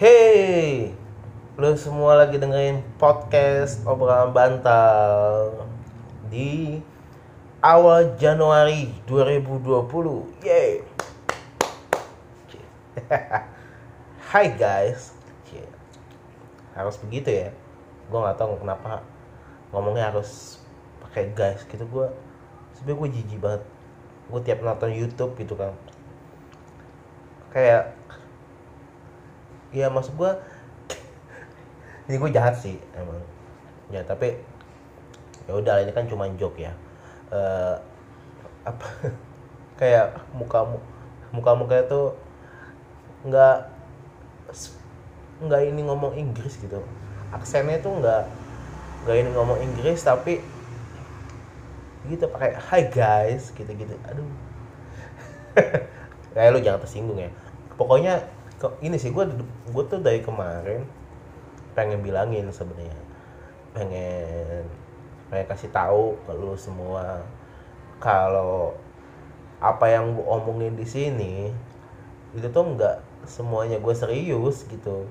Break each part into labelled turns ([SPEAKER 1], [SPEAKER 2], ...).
[SPEAKER 1] Hey, lu semua lagi dengerin podcast obrolan bantal di awal Januari 2020. Yeay. Hai guys. Harus begitu ya. Gue nggak tahu kenapa ngomongnya harus pakai guys gitu gue. Sebenernya gue jijik banget. Gue tiap nonton YouTube gitu kan. Kayak ya maksud gue ini gue jahat sih emang. Ya tapi ya udah ini kan cuma joke ya. Eh apa kayak muka muka muka itu nggak nggak ini ngomong Inggris gitu. Aksennya itu nggak nggak ini ngomong Inggris tapi gitu pakai hi guys gitu gitu aduh. Kayak lu jangan tersinggung ya. Pokoknya kok ini sih gue gue tuh dari kemarin pengen bilangin sebenarnya. Pengen pengen kasih tahu ke lu semua. Kalau apa yang gue omongin di sini itu tuh nggak semuanya gue serius gitu.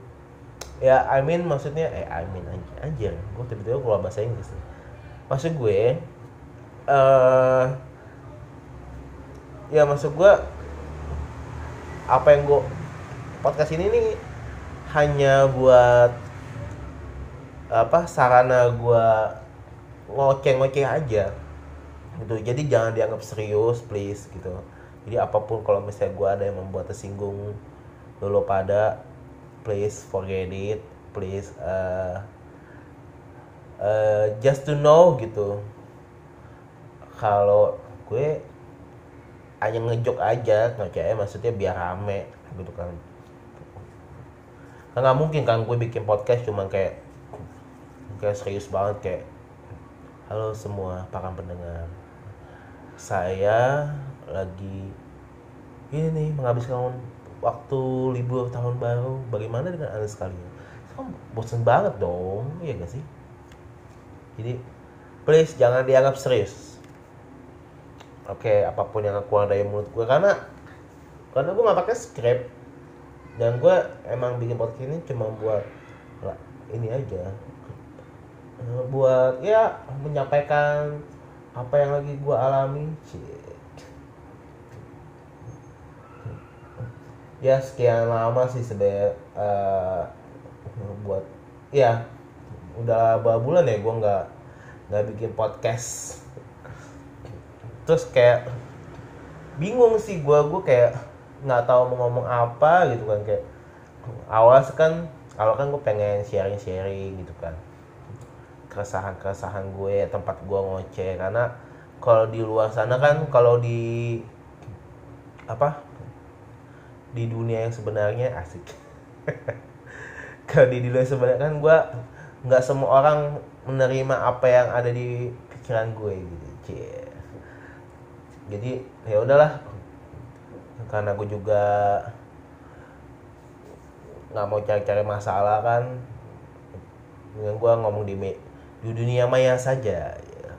[SPEAKER 1] Ya I mean maksudnya eh I mean anjir, anjir. gue tiba-tiba keluar bahasa Inggris nih. Maksud gue eh ya maksud gue apa yang gue podcast ini nih hanya buat apa sarana gua ngoceh-ngoceh aja gitu. Jadi jangan dianggap serius please gitu. Jadi apa pun kalau misalnya gua ada yang membuat tersinggung dulu pada please forget it please uh, uh, just to know gitu. Kalau gue hanya ngejok aja ngoceh maksudnya biar rame gitu kan kan nggak mungkin kan gue bikin podcast cuma kayak kayak serius banget kayak halo semua para pendengar? Saya lagi ini nih menghabiskan waktu libur tahun baru. Bagaimana dengan anda sekalian? Kan bosen banget dong iya gak sih? Jadi please jangan dianggap serius. Oke apa pun yang keluar dari mulut gue karena karena gue nggak pakai script dan gue emang bikin podcast ini cuma buat lah, ini aja. Eh, buat ya menyampaikan apa yang lagi gue alami. Cie. ya sekian lama sih sebenarnya eh, buat ya udah berapa bulan ya gue nggak nggak bikin podcast. Terus kayak bingung sih gue gue kayak nggak tahu mau ngomong apa gitu kan kayak awal kan awal kan gue pengen sharing sharing gitu kan keresahan keresahan gue tempat gue ngoceh karena kalau di luar sana kan kalau di apa di dunia yang sebenarnya asik kalau di dunia sebenarnya kan gue nggak semua orang menerima apa yang ada di pikiran gue gitu Cie. jadi ya udahlah karena gue juga nggak mau cari-cari masalah kan. Dengan gue ngomong di di dunia maya saja ya.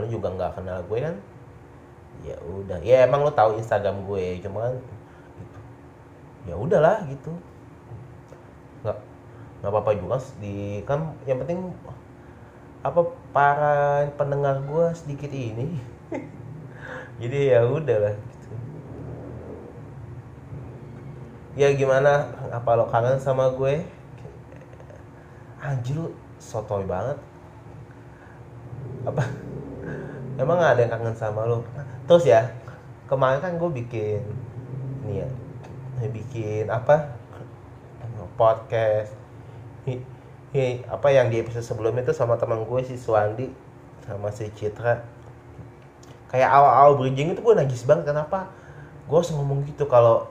[SPEAKER 1] lu juga nggak kenal gue kan. Ya udah ya emang lu tahu Instagram gue cuma kan gitu. ya udahlah gitu. Nggak nggak apa-apa juga di kan yang penting apa para pendengar gue sedikit ini. Jadi ya udahlah gitu ya gimana? Apa lo kangen sama gue? Anjir lu sotoy banget. Apa? Emang ada yang kangen sama lo terus ya kemarin kan gue bikin ini ya bikin apa? Podcast. Hi, hi, apa yang di episode sebelumnya itu sama teman gue si Suwandi sama si Citra. Kayak awal-awal bridging itu gue najis banget kenapa? Gue harus ngomong gitu kalau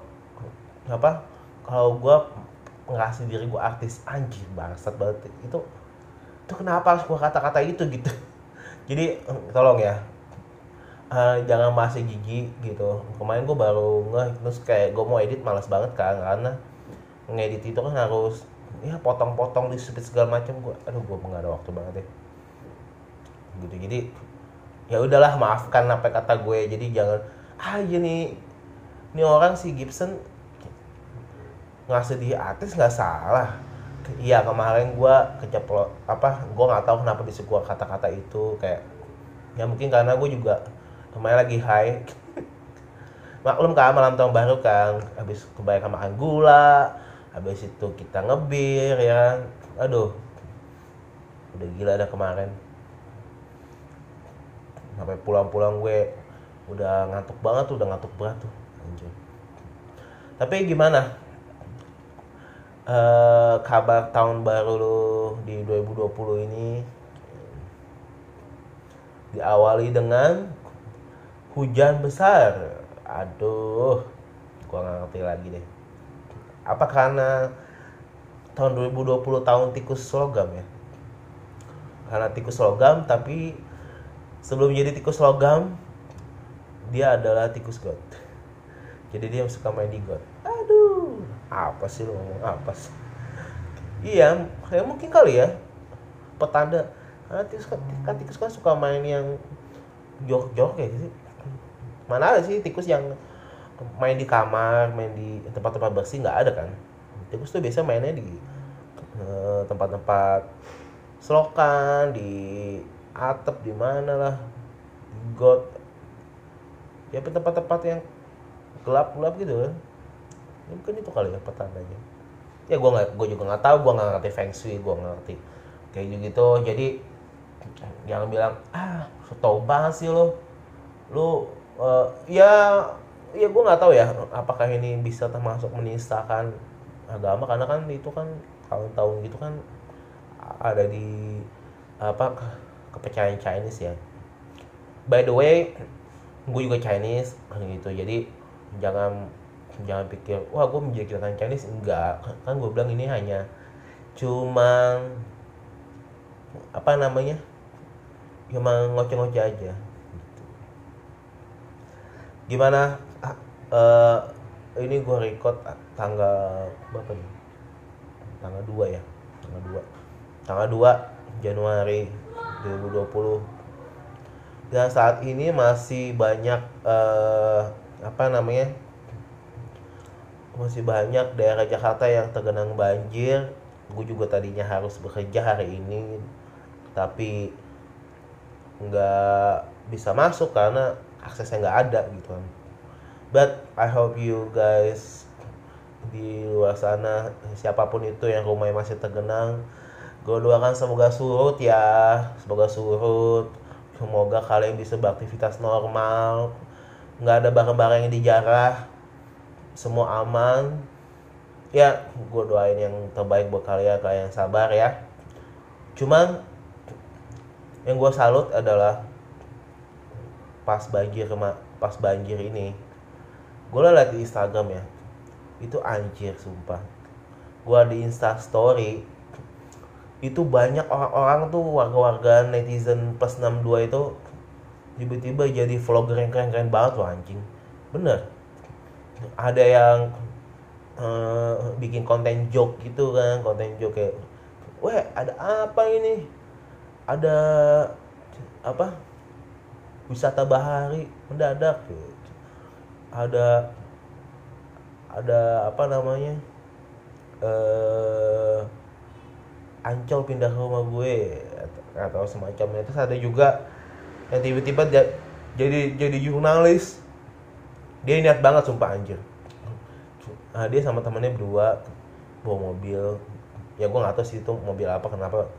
[SPEAKER 1] apa? Kalau gue ngasih diri gue artis anjir bangsat banget. Itu itu kenapa harus gue kata-kata itu gitu? Jadi tolong ya. Uh, jangan masih gigi gitu. Kemarin gue baru nge terus kayak gue mau edit malas banget kan karena ngedit itu kan harus ya potong-potong di speed segala macam gue aduh gue nggak ada waktu banget deh. Gitu jadi ya udahlah maafkan apa kata gue. Jadi jangan ah ini ini orang si Gibson ngasih di artis nggak salah. Iya kemarin gue keceplo apa gue nggak tahu kenapa disuruh gue kata-kata itu kayak ya mungkin karena gue juga kemarin lagi high. Maklum kan malam tahun baru kan habis kebanyakan makan gula habis itu kita ngebir ya aduh udah gila ada kemarin. Sampai pulang-pulang gue udah ngantuk banget tuh udah ngantuk berat tuh anjir tapi gimana uh, kabar tahun baru lu di 2020 ini diawali dengan hujan besar. Aduh gua nggak ngerti lagi deh. Apa karena tahun 2020 tahun tikus logam ya? Karena tikus logam tapi sebelum jadi tikus logam dia adalah tikus god jadi dia suka main di god apa sih lo ngomong? Apa sih? Iya ya mungkin kali ya. Petanda. Karena tikus kan tikus kan suka main yang jok-jok kayak gitu. Mana ada sih tikus yang main di kamar main di tempat-tempat bersih nggak ada kan? Tikus tuh biasa mainnya di eh, tempat-tempat selokan di atap di mana lah got. Ya tempat-tempat yang gelap-gelap gitu kan ya, mungkin itu kali ya petandanya ya gue nggak gue juga nggak tahu gue nggak ngerti feng shui gue nggak ngerti kayak gitu jadi jangan bilang ah tau banget sih lo lo uh, ya ya gue nggak tahu ya apakah ini bisa termasuk menistakan agama. Karena kan itu kan tahun-tahun gitu kan ada di apa kepercayaan Chinese ya. By the way gue juga Chinese gitu. Jadi jangan jangan pikir wah gue menjadi kelihatan Chinese. Enggak. Kan gue bilang ini hanya cuma apa namanya cuma ngoceh-ngoceh aja gimana uh, ini gue record tanggal berapa nih? Tanggal 2 ya? Tanggal 2 tanggal 2 Januari 2020 dan saat ini masih banyak uh, apa namanya masih banyak daerah Jakarta yang tergenang banjir. Gue juga tadinya harus bekerja hari ini tapi nggak bisa masuk karena aksesnya nggak ada gitu kan. But I hope you guys di luar sana siapa pun itu yang rumahnya masih tergenang gue doakan semoga surut ya semoga surut. Semoga kalian bisa beraktivitas normal. Nggak ada barang-barang yang dijarah semua aman. Ya gue doain yang terbaik buat kalian kalian sabar ya. Cuman yang gue salut adalah pas banjir pas banjir ini. Gue liat di Instagram ya itu anjir sumpah. Gue di Insta Story itu banyak orang-orang tuh warga-warga netizen plus 62 itu tiba-tiba jadi vlogger yang keren-keren banget loh anjing. Bener ada yang uh, bikin konten joke gitu kan konten joke kayak weh ada apa ini? Ada apa wisata bahari mendadak. Gitu. ada ada apa namanya eh ancol pindah ke rumah gue atau semacamnya. Itu ada juga yang tiba-tiba jadi jadi jurnalis dia niat banget sumpah anjir. Nah, dia sama temannya berdua bawa mobil. Ya gue nggak tahu sih itu mobil apa kenapa.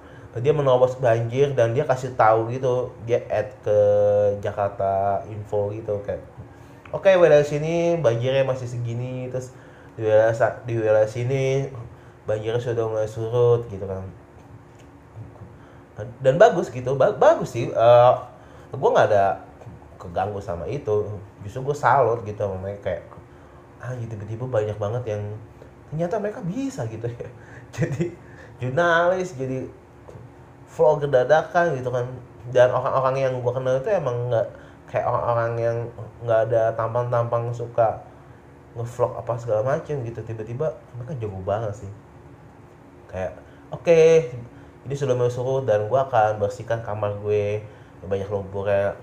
[SPEAKER 1] Dia menerobos banjir dan dia kasih tahu gitu. Dia add ke Jakarta Info gitu kayak oke okay, wilayah sini banjirnya masih segini terus di wilayah di wilayah sini banjirnya sudah mulai surut gitu kan. Dan bagus gitu ba bagus sih uh, eh, gue nggak ada keganggu sama itu justru gue salut gitu sama mereka kayak ah gitu tiba-tiba banyak banget yang ternyata mereka bisa gitu ya. Jadi jurnalis jadi vlogger dadakan gitu kan. Dan orang-orang yang gue kenal itu emang nggak kayak orang-orang yang nggak ada tampang-tampang suka ngevlog apa segala macam gitu. Tiba-tiba mereka jago banget sih. Kayak oke okay, ini sudah mau surut dan gue akan bersihkan kamar gue banyak lumpurnya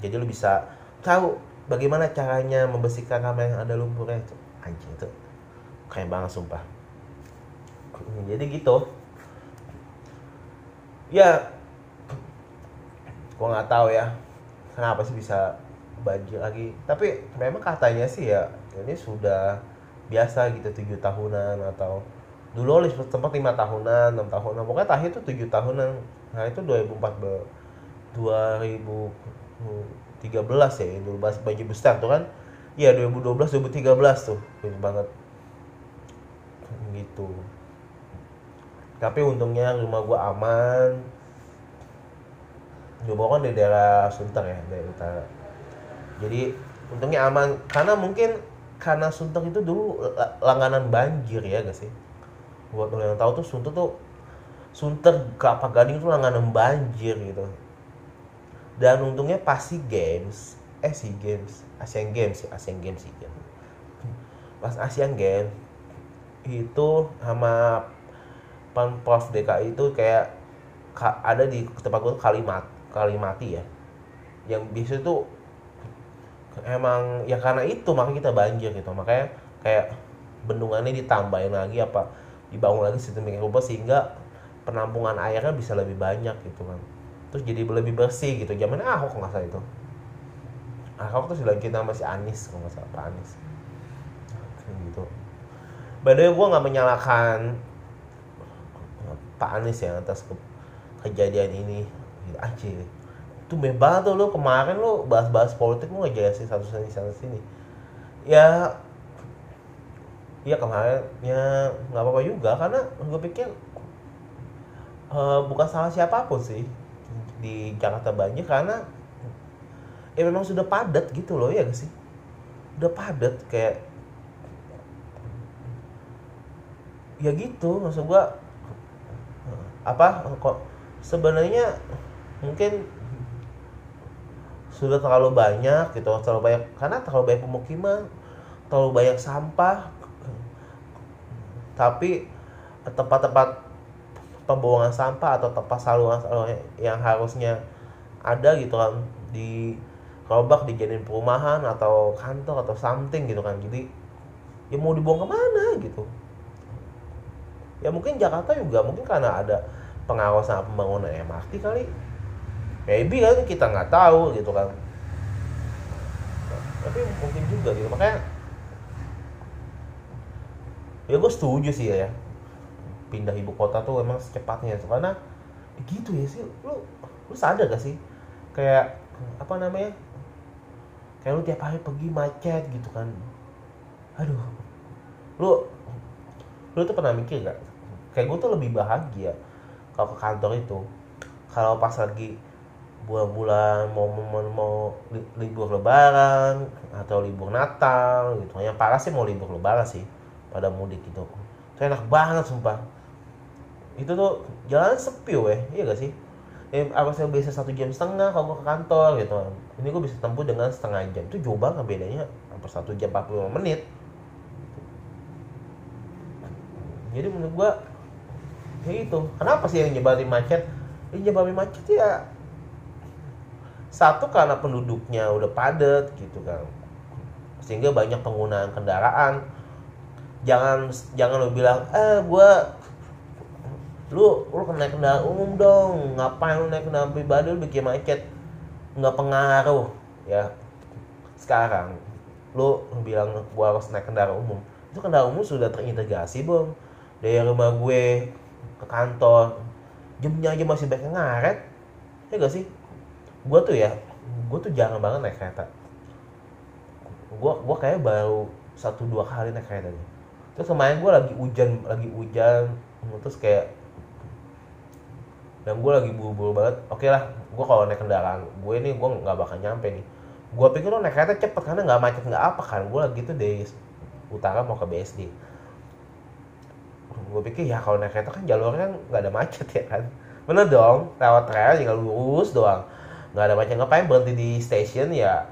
[SPEAKER 1] jadi lu bisa tahu bagaimana caranya membersihkan kamar yang ada lumpurnya? Itu anjing itu pakai banget sumpah. Jadi gitu. Ya gua nggak tahu ya kenapa sih bisa banjir lagi. Tapi memang katanya sih ya ini sudah biasa gitu tujuh tahunan atau dulu oleh sempat lima tahunan enam tahunan. Pokoknya terakhir itu tujuh tahunan. Nah itu 2014 2013 ya itu masih banjir besar tuh kan? Iya 2012 2013 tuh banyak banget. Gitu. Tapi untungnya rumah gua aman. Rumah kan di daerah Sunter ya daerah utara. Jadi untungnya aman. Karena mungkin karena Sunter itu dulu langganan banjir ya gak sih? Buat yang tahu tuh Sunter tuh Sunter Kelapa Gading tuh langganan banjir gitu dan untungnya pasti games eh si games Asian Games Asian Games sih kan pas Asian Games itu sama Pemprov DKI itu kayak ada di tempat gue kalimat kalimati ya. Yang biasa tuh emang ya karena itu makanya kita banjir gitu. Makanya kayak bendungannya ditambahin lagi apa dibangun lagi sistem rupa sehingga penampungan airnya bisa lebih banyak gitu kan terus jadi lebih bersih gitu. Zaman Ahok nggak salah itu. Ahok tuh sudah kita masih Anis kalau nggak salah Pak Anis gitu. Padahal gue nggak menyalahkan Pak Anies ya atas ke kejadian ini. Anjir itu bebas tuh lo. Kemarin lo bahas-bahas politik lo ngejelasin satu sini satu sini. Ya ya kemarin ya nggak apa-apa juga karena gue pikir uh, bukan salah siapa pun sih di Jakarta banjir karena ya memang sudah padat gitu loh ya gak sih? Udah padat kayak ya gitu maksud gua apa kok sebenarnya mungkin sudah terlalu banyak gitu terlalu banyak karena terlalu banyak pemukiman terlalu banyak sampah tapi tempat-tempat pembuangan sampah atau tempat saluran, yang harusnya ada gitu kan di robak dijadiin perumahan atau kantor atau something gitu kan. Jadi ya mau dibuang ke mana gitu. Ya mungkin Jakarta juga mungkin karena ada pengawasan pembangunan MRT kali. Maybe kan kita nggak tahu gitu kan. Tapi mungkin juga gitu. Makanya ya gue setuju sih ya pindah ibu kota tuh emang secepatnya. Karena ya gitu ya sih lu lu sadar gak sih? Kayak apa namanya? Kayak lu tiap hari pergi macet gitu kan. Aduh. Lu lu tuh pernah mikir gak? Kayak gue tuh lebih bahagia kalau ke kantor itu. Kalau pas lagi bulan-bulan mau, mau mau libur lebaran atau libur Natal gitu. Yang parah sih mau libur lebaran sih pada mudik gitu. Itu enak banget sumpah itu tuh jalan sepi weh. Iya gak sih? Eh, apa saya biasa satu jam setengah kalau gue ke kantor gitu. Ini gue bisa tempuh dengan setengah jam. Itu jauh banget bedanya. Hampir satu jam 45 menit. Jadi menurut gue kayak gitu. Kenapa sih yang nyebabin macet? Yang nyebabin macet ya satu karena penduduknya udah padat gitu kan. Sehingga banyak penggunaan kendaraan. Jangan jangan lo bilang eh gua lu lu naik kendaraan umum dong. Ngapain lu naik kendaraan pribadi? Lu bikin macet nggak pengaruh ya. Sekarang lu bilang gua harus naik kendaraan umum. Itu kendaraan umum sudah terintegrasi belum dari rumah gue ke kantor jamnya aja masih banyak ngaret. Ya gak sih? Gue tuh ya gue tuh jarang banget naik kereta. Gue gue kayak baru satu dua kali naik kereta aja terus kemarin gue lagi hujan lagi hujan. Terus kayak dan gue lagi buru-buru banget oke okay lah gue kalau naik kendaraan gue ini gue nggak bakal nyampe nih. Gue pikir lo naik kereta cepet karena nggak macet nggak apa. Kan gue lagi tuh dari utara mau ke BSD gue pikir ya kalau naik kereta kan jalurnya nggak ada macet ya kan? Bener dong lewat rel tinggal lurus doang. Nggak ada macet ngapain berhenti di stasiun ya?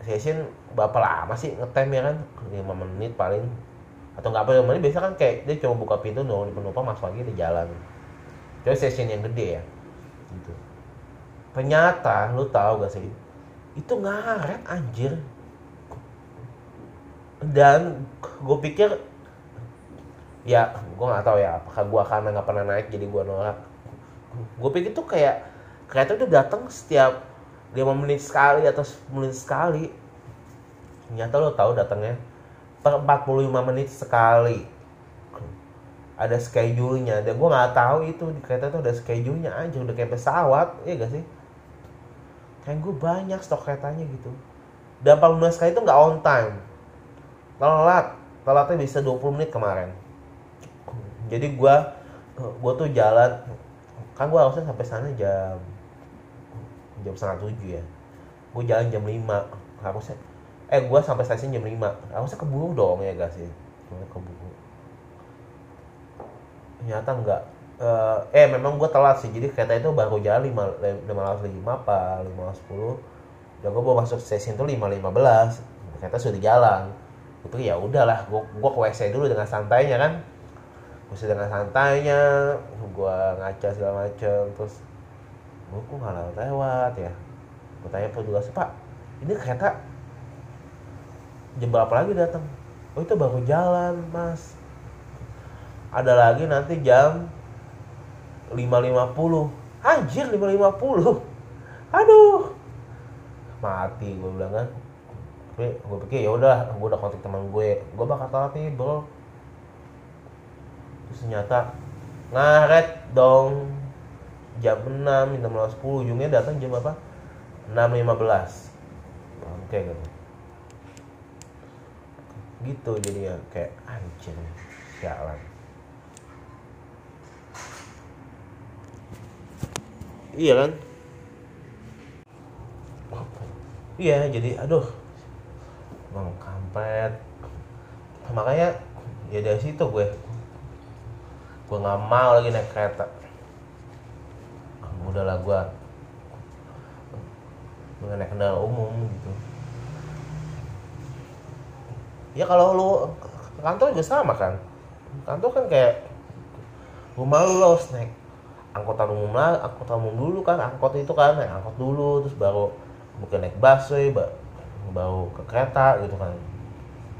[SPEAKER 1] Stasiun berapa lama sih ngetem ya kan? 5 menit paling. Atau nggak apa menit biasa kan kayak dia cuma buka pintu nunggu penumpang masuk lagi di jalan jadi stasiun yang gede ya. Gitu. Ternyata lu tahu gak sih? Itu ngaret anjir. Dan gue pikir ya gue nggak tahu ya apakah gue karena nggak pernah naik jadi gue nolak. Gue pikir tuh kayak kereta udah datang setiap lima menit sekali atau 10 menit sekali. Ternyata lo tahu datangnya per 45 menit sekali ada schedule-nya. Dan gue nggak tahu itu di kereta tuh ada schedule-nya aja. Udah kayak pesawat ya gak sih? Kayak gue banyak stok keretanya gitu. Dan 14 kali itu nggak on time. Telat. Telatnya bisa 20 menit kemarin. Jadi gue gue tuh jalan kan gue harusnya sampai sana jam jam setengah tujuh ya. Gue jalan jam lima. Harusnya eh gue sampai stasiun jam lima. Harusnya keburu dong ya gak sih? Keburu ternyata enggak uh, eh memang gue telat sih. Jadi kereta itu baru jalan lima lima ratus lima apa lima ratus sepuluh. Dan gue baru masuk stasiun tuh lima lima belas. Kereta sudah jalan. Itu ya udahlah gue gue ke wc dulu dengan santainya kan. Gue dengan santainya gue ngaca segala macem terus gue kok nggak lewat ya? Gue tanya petugas pak ini kereta jam berapa lagi datang? Oh itu baru jalan mas ada lagi nanti jam 5.50 anjir 5.50 aduh. Mati gue bilang kan. Tapi gue pikir ya udah gue udah kontak teman gue. Gue bakal telat nih bro. Terus ternyata ngaret dong. Jam 6 minta malam 10 ujungnya datang jam apa? 6.15 oke gitu gitu jadi ya kayak anjir jalan iya kan? Iya jadi aduh. Bang kampret. Makanya ya dari situ gue. Gue nggak mau lagi naik kereta. Udahlah gue naik kendaraan umum gitu. Ya kalau lu kantor juga sama kan? Kantor kan kayak rumah lu lo naik angkutan umum lah angkutan umum dulu kan angkot itu kan naik angkot dulu terus baru mungkin naik busway baru ke kereta gitu kan.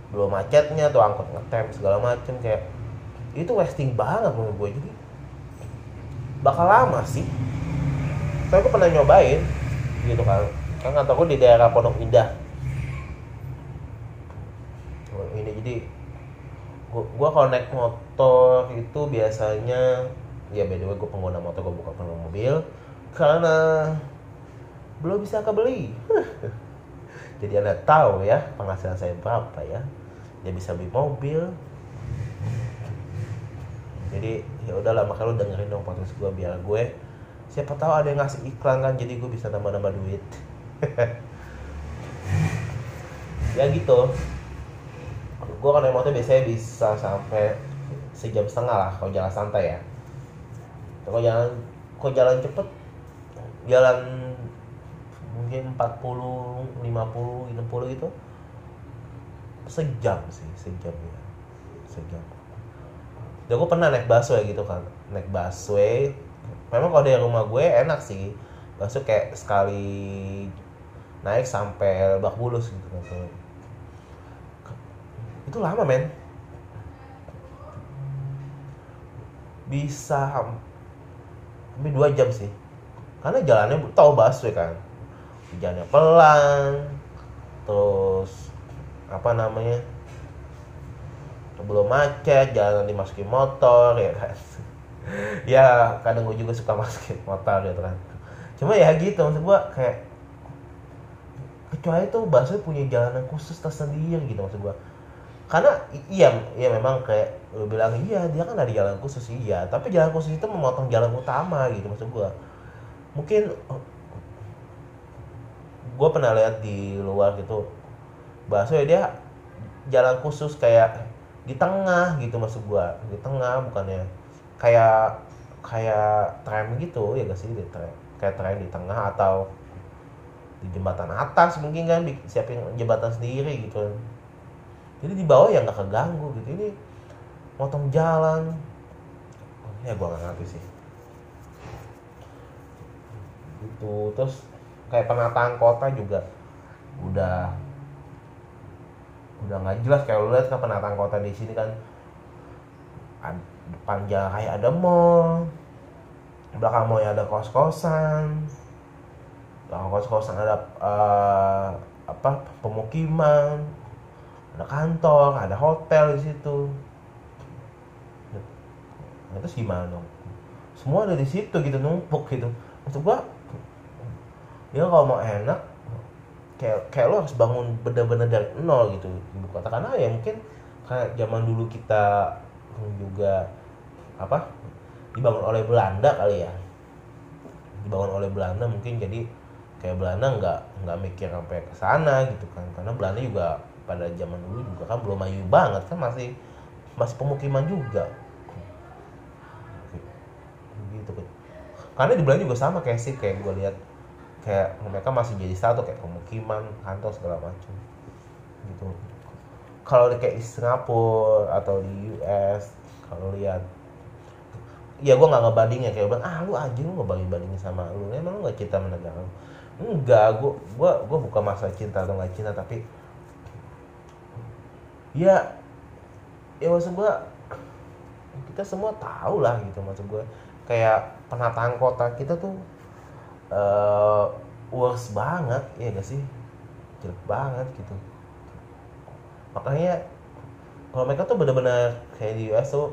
[SPEAKER 1] Belum macetnya tuh angkot ngetem segala macem kayak itu wasting banget menurut gue jadi bakal lama sih. Saya gue pernah nyobain gitu kan. Kan kantor gue di daerah Pondok Indah. Ini jadi gua, gua kalau naik motor itu biasanya ya by the way gue pengguna motor gue bukan pengguna mobil karena belum bisa kebeli jadi anda tahu ya penghasilan saya berapa ya? Dia bisa beli mobil. Jadi ya udahlah makanya lu dengerin dong podcast gue biar gue siapa tahu ada yang ngasih iklan kan jadi gue bisa nambah-nambah duit. Ya gitu. Gue kan motor biasanya bisa sampai sejam setengah lah kalau jalan santai ya kalau jalan kalau jalan cepet? Jalan mungkin 40, 50, 60 itu sejam sih sejam ya. Sejam. Dan gue pernah naik busway gitu kan. Naik busway. Memang kalau dari rumah gue enak sih. Busway kayak sekali naik sampai Lebak Bulus gitu kan itu lama men. Bisa hampir dua jam sih. Karena jalannya tahu busway kan. Jalannya pelan terus apa namanya belum macet jalan dimasukin motor ya kan. Ya kadang gue juga suka masukin motor gitu kan. Cuma ya gitu maksud gue kayak kecuali tuh busway punya jalanan khusus tersendiri gitu maksud gue karena iya iya memang kayak lu bilang iya dia kan ada jalan khusus iya. Tapi jalan khusus itu memotong jalan utama gitu maksud gua. Mungkin gue pernah lihat di luar gitu bahasa ya dia jalan khusus kayak di tengah gitu maksud gua. Di tengah bukannya kayak kayak tram gitu ya gak sih? Di tram kayak tram di tengah atau di jembatan atas mungkin kan siapin jembatan sendiri gitu jadi di bawah ya nggak keganggu gitu. Ini motong jalan. Ya gua nggak ngerti sih. Gitu. Terus kayak penataan kota juga udah udah nggak jelas. Kayak lu lihat kan penataan kota di sini kan depan jalan kayak ada mall belakang mallnya ada kos kosan belakang kos kosan ada uh, apa pemukiman ada kantor ada hotel di situ. Nah, terus gimana dong? Semua ada di situ gitu numpuk gitu. Maksud gua ya kalau mau enak kayak kayak lo harus bangun bener-bener dari nol gitu. Ibu kota. Karena ya mungkin kayak zaman dulu kita juga apa dibangun oleh Belanda kali ya. Dibangun oleh Belanda mungkin jadi kayak Belanda nggak nggak mikir sampai ke sana gitu kan. Karena Belanda juga pada zaman dulu juga kan belum maju banget kan masih masih pemukiman juga. Gitu karena di Belanda juga sama kayak sih kayak gue lihat kayak mereka masih jadi satu kayak pemukiman kantor segala macam. Gitu. Kalau kayak di Singapura atau di US kalau lihat ya gue nggak ngebandingnya kayak bilang ah lu anjing lu ngebanding bandingin sama lu. Emang lu nggak cinta lu? Enggak gue gue gue bukan masalah cinta atau nggak cinta tapi ya ya maksud gue kita semua tahu lah gitu maksud gue kayak penataan kota kita tuh uh, worse banget ya gak sih? Jelek banget gitu. Makanya kalau mereka tuh bener-bener kayak di US tuh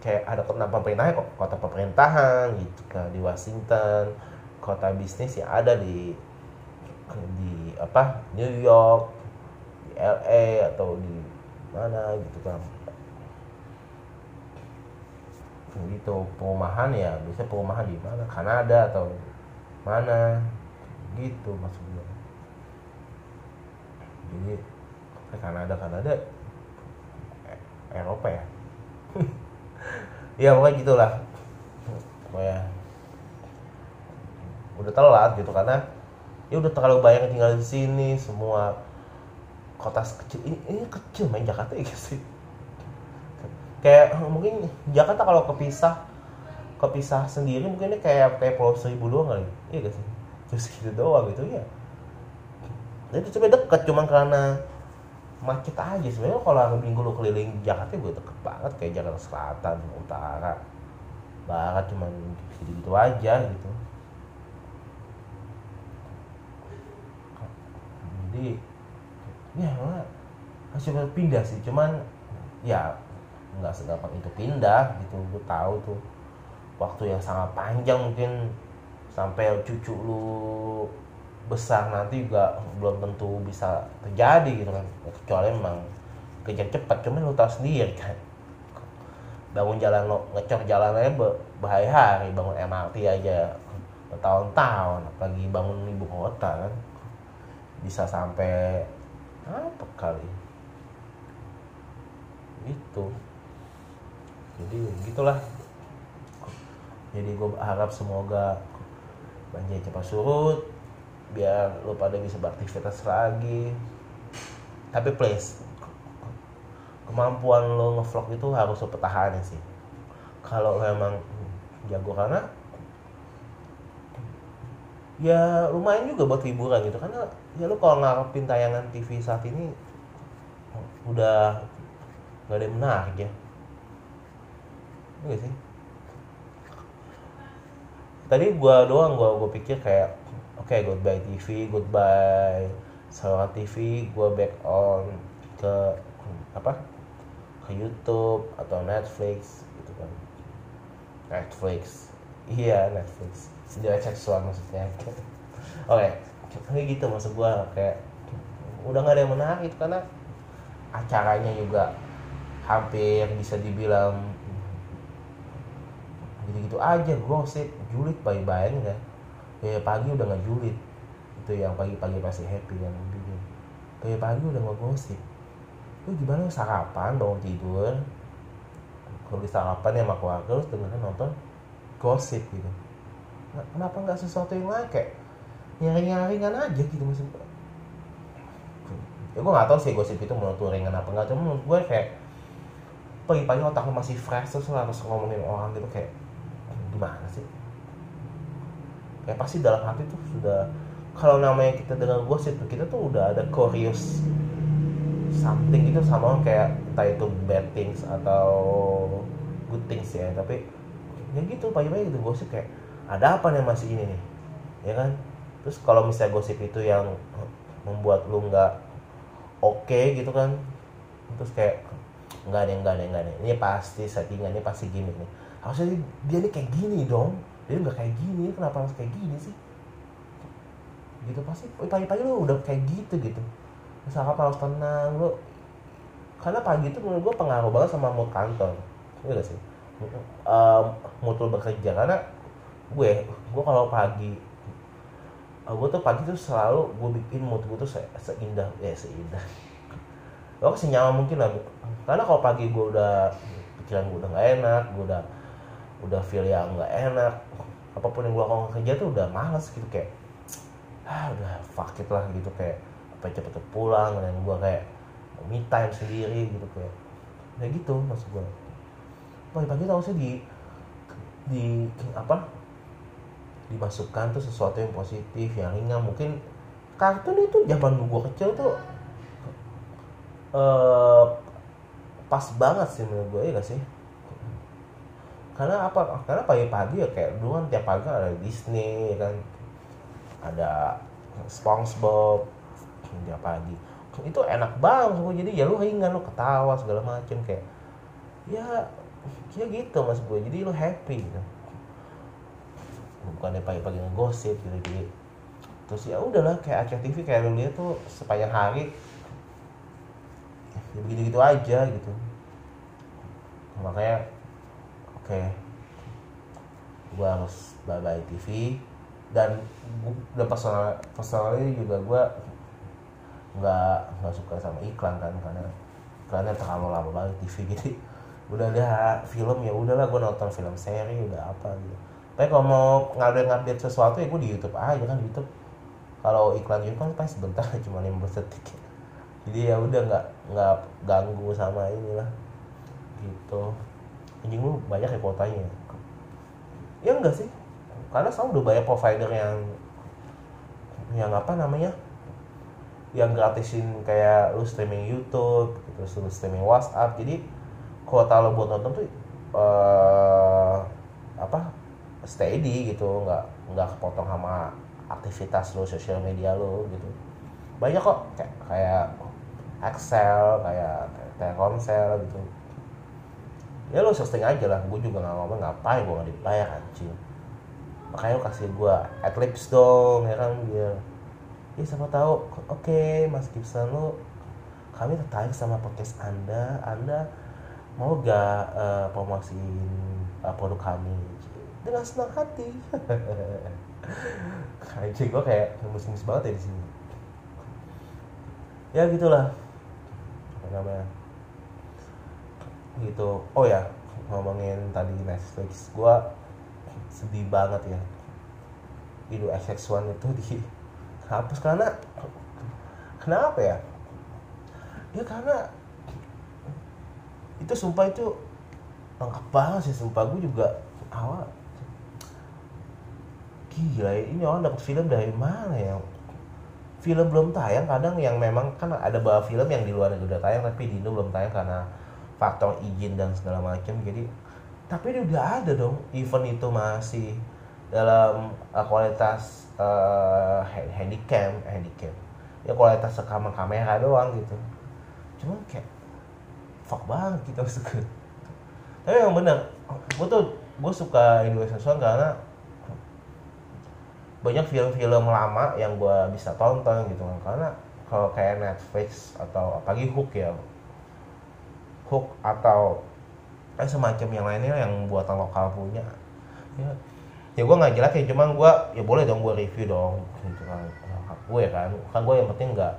[SPEAKER 1] kayak ada kota pemerintahnya kok kota pemerintahan gitu kan di Washington. Kota bisnis yang ada di di apa New York di LA atau di mana gitu kan. Gitu perumahan ya bisa perumahan di mana? Kanada atau mana? Gitu maksud gue jadi Kanada Kanada Eropa ya? Ya pokoknya gitulah. Pokoknya udah telat gitu karena ya udah terlalu banyak tinggal di sini semua kota kecil. Ini, ini kecil main Jakarta ya sih kayak mungkin Jakarta kalau kepisah kepisah sendiri mungkin ini kayak kayak Pulau Seribu doang kali. Iya gak sih? Terus gitu doang gitu ya jadi cuma deket cuman karena macet aja. Sebenarnya kalau hari minggu lu keliling Jakarta gue deket banget. Kayak Jakarta Selatan Utara Barat cuman gitu gitu aja gitu. Jadi ya masih pindah sih. Cuman ya nggak segampang itu pindah gitu. Gue tahu tuh waktu yang sangat panjang mungkin sampai cucu lu besar nanti juga belum tentu bisa terjadi gitu kan. Kecuali memang kejar cepat. Cuman lu tahu sendiri kan. Bangun jalan lo ngecor jalannya bahaya hari. Bangun MRT aja bertahun-tahun. Apalagi bangun ibu kota kan. Bisa sampai apa kali? Itu jadi gitulah. Jadi gue harap semoga banjir cepat surut biar lo pada bisa beraktivitas lagi. Tapi please kemampuan lo ngevlog itu harus lo pertahanin sih. Kalau memang jago karena ya lumayan juga buat hiburan gitu. Karena ya lo kalau ngarepin tayangan TV saat ini udah nggak ada yang menarik ya. Enggak sih. Tadi gua doang gua gua pikir kayak oke okay, goodbye TV goodbye saluran TV gua back on ke apa ke YouTube atau Netflix gitu kan. Netflix. Iya Netflix sendiri seksual maksudnya. Oke okay. gitu maksud gua kayak udah nggak ada yang menarik karena acaranya juga hampir bisa dibilang gitu-gitu aja gosip julid bayi-bayi kan. Ya pagi udah nggak julid. Itu yang pagi-pagi pasti happy yang bikin. Kayak pagi udah nggak gosip. Lu gimana sarapan bangun tidur? Kalau sarapan ya sama keluarga terus dengan nonton gosip gitu kenapa nggak sesuatu yang lain? Kayak nyaring-nyaringan aja gitu maksudnya ya gue nggak tahu sih gosip itu menurut gue ringan apa enggak cuma menurut gue kayak pagi-pagi otak lu masih fresh terus harus ngomongin orang gitu kayak gimana sih? Kayak pasti dalam hati tuh sudah kalau namanya kita dengar gosip kita tuh udah ada curious something itu sama kayak entah itu bad things atau things ya tapi ya gitu pagi-pagi gitu gosip kayak ada apa nih masih ini nih? Ya kan? Terus kalau misalnya gosip itu yang membuat lu nggak oke okay, gitu kan? Terus kayak nggak ada nggak ada nggak ada ini pasti settingan ini pasti gimmick nih. Harusnya dia nih kayak gini dong. Dia nggak kayak gini. Kenapa harus kayak gini sih? Gitu pasti. Pagi-pagi lu udah kayak gitu gitu. Misalnya harus tenang lu. Karena pagi itu menurut gue pengaruh banget sama mood kantor. Iya gak sih? Um, mood bekerja. Karena gue gue kalau pagi uh, gue tuh pagi tuh selalu gue bikin mood gue tuh se seindah ya seindah. Gue kasih nyaman mungkin lah karena kalau pagi gue udah pikiran gue udah gak enak gue udah udah feel yang gak enak apa pun yang gue lakukan kerja tuh udah males gitu kayak ah udah fuck it lah gitu kayak apa cepet cepet pulang dan gue kayak me time sendiri gitu kayak kayak gitu maksud gue. Pagi-pagi tau sih di di apa dimasukkan tuh sesuatu yang positif yang ringan. Mungkin kartun itu zaman gue kecil tuh uh, pas banget sih menurut gue ya gak sih? Karena apa? Karena pagi-pagi ya kayak dulu kan tiap pagi ada Disney ya kan? Ada SpongeBob hingga pagi. Itu enak banget jadi ya lu ringan lu ketawa segala macem kayak ya ya gitu mas gue jadi lu happy gitu bukan pagi-pagi ngegosip gitu jadi terus ya udahlah kayak Aceh TV kayak lu lihat tuh sepanjang hari ya begitu-gitu aja gitu. Makanya oke okay, gue harus bye bye TV dan dan personal personalnya juga gue nggak nggak suka sama iklan kan karena karena terlalu lama banget TV jadi udah ada film ya udahlah gue nonton film seri udah apa gitu tapi kalau mau ngupdate ngupdate sesuatu ya gue di YouTube aja kan YouTube. Kalau iklan YouTube kan pasti sebentar cuma 15 detik. Jadi ya udah nggak nggak ganggu sama inilah. Gitu. Anjing lu banyak ya kuotanya. Ya enggak sih. Karena sekarang udah banyak provider yang yang apa namanya yang gratisin kayak lu streaming YouTube gitu lu streaming WhatsApp. Jadi kuota lo buat nonton tuh uh, apa steady gitu nggak nggak kepotong sama aktivitas lo sosial media lo gitu. Banyak kok kayak kayak Excel kayak Telkomsel gitu. Ya lo setting aja lah gue juga nggak ngomong ngapain gue nggak dibayar anjing. Makanya lo kasih gue adlibs dong ya kan biar ya siapa tahu oke okay, Mas Gibson lo kami tertarik sama podcast anda anda mau gak uh, promosiin uh, produk kami dengan senang hati anjing gue kayak mus-mus banget ya di sini. Ya gitulah. Apa namanya? Gitu. Oh ya ngomongin tadi Netflix gue sedih banget ya. Indo XX1 itu di hapus karena kenapa ya? Ya karena itu sumpah itu lengkap banget sih sumpah. Gue juga awal gila ini orang dapat film dari mana ya? Film belum tayang kadang yang memang kan ada beberapa film yang di luar negeri udah tayang tapi di Indo belum tayang karena faktor izin dan segala macam jadi tapi ini udah ada dong event itu masih dalam uh, kualitas uh, handycam handycam. Ya kualitas rekaman kamera doang gitu. Cuman kayak fuck banget kita gitu, suka tapi yang bener gue tuh gue suka Indonesia Song karena banyak film-film lama yang gue bisa tonton gitu kan. Karena kalau kayak Netflix atau apalagi Hook ya. Hook atau eh, semacam yang lainnya yang buatan lokal punya. Ya ya gue nggak jelas ya cuman gue ya boleh dong gue review dong gitu kan. Gue kan kan gue yang penting nggak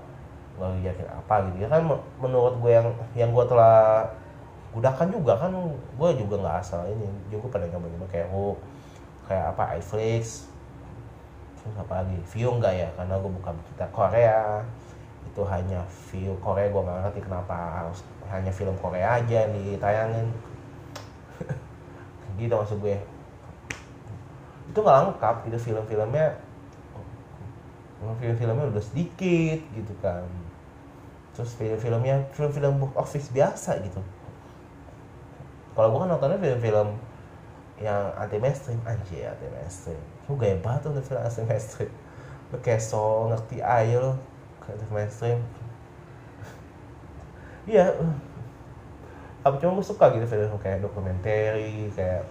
[SPEAKER 1] nggak yakin apa gitu ya. Kan menurut gue yang yang gue telah gunakan juga kan gue juga nggak asal ini juga pada nyoba nyoba kayak Hook kayak apa iFlix terus apa lagi? View enggak ya? Karena gue bukan kita Korea. Itu hanya view Korea gue nggak ngerti kenapa harus hanya film Korea aja yang ditayangin. Gitu maksud gue. Itu nggak lengkap gitu. Film-filmnya film-filmnya udah sedikit gitu kan. Terus film-filmnya film-film book office biasa gitu. Kalau gue kan nontonnya film-film yang anti mainstream anjir anti mainstream lu gaya banget tuh film anti mainstream. Lu kayak so ngerti aja lo anti mainstream. Iya. Apa cuma gue suka gitu film kayak dokumenter kayak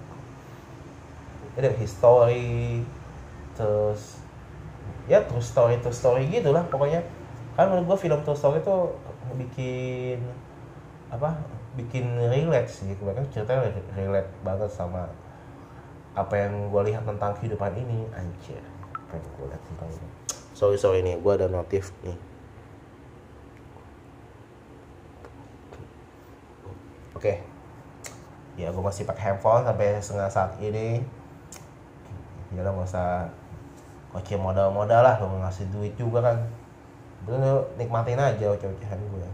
[SPEAKER 1] ada history terus ya true story true story gitu lah pokoknya. Kan menurut gue film true story itu bikin apa bikin relate sih. Kebanyakan ceritanya relate banget sama apa yang gue lihat tentang kehidupan ini anjir. Apa yang gue lihat tentang ini. Sorry sorry nih gue ada notif nih. Oke. Okay. ya gue masih pakai handphone sampai setengah saat ini. Ya lah usah oke modal-modal lah lo ngasih duit juga kan. Lu nikmatin aja oce-ocehan gue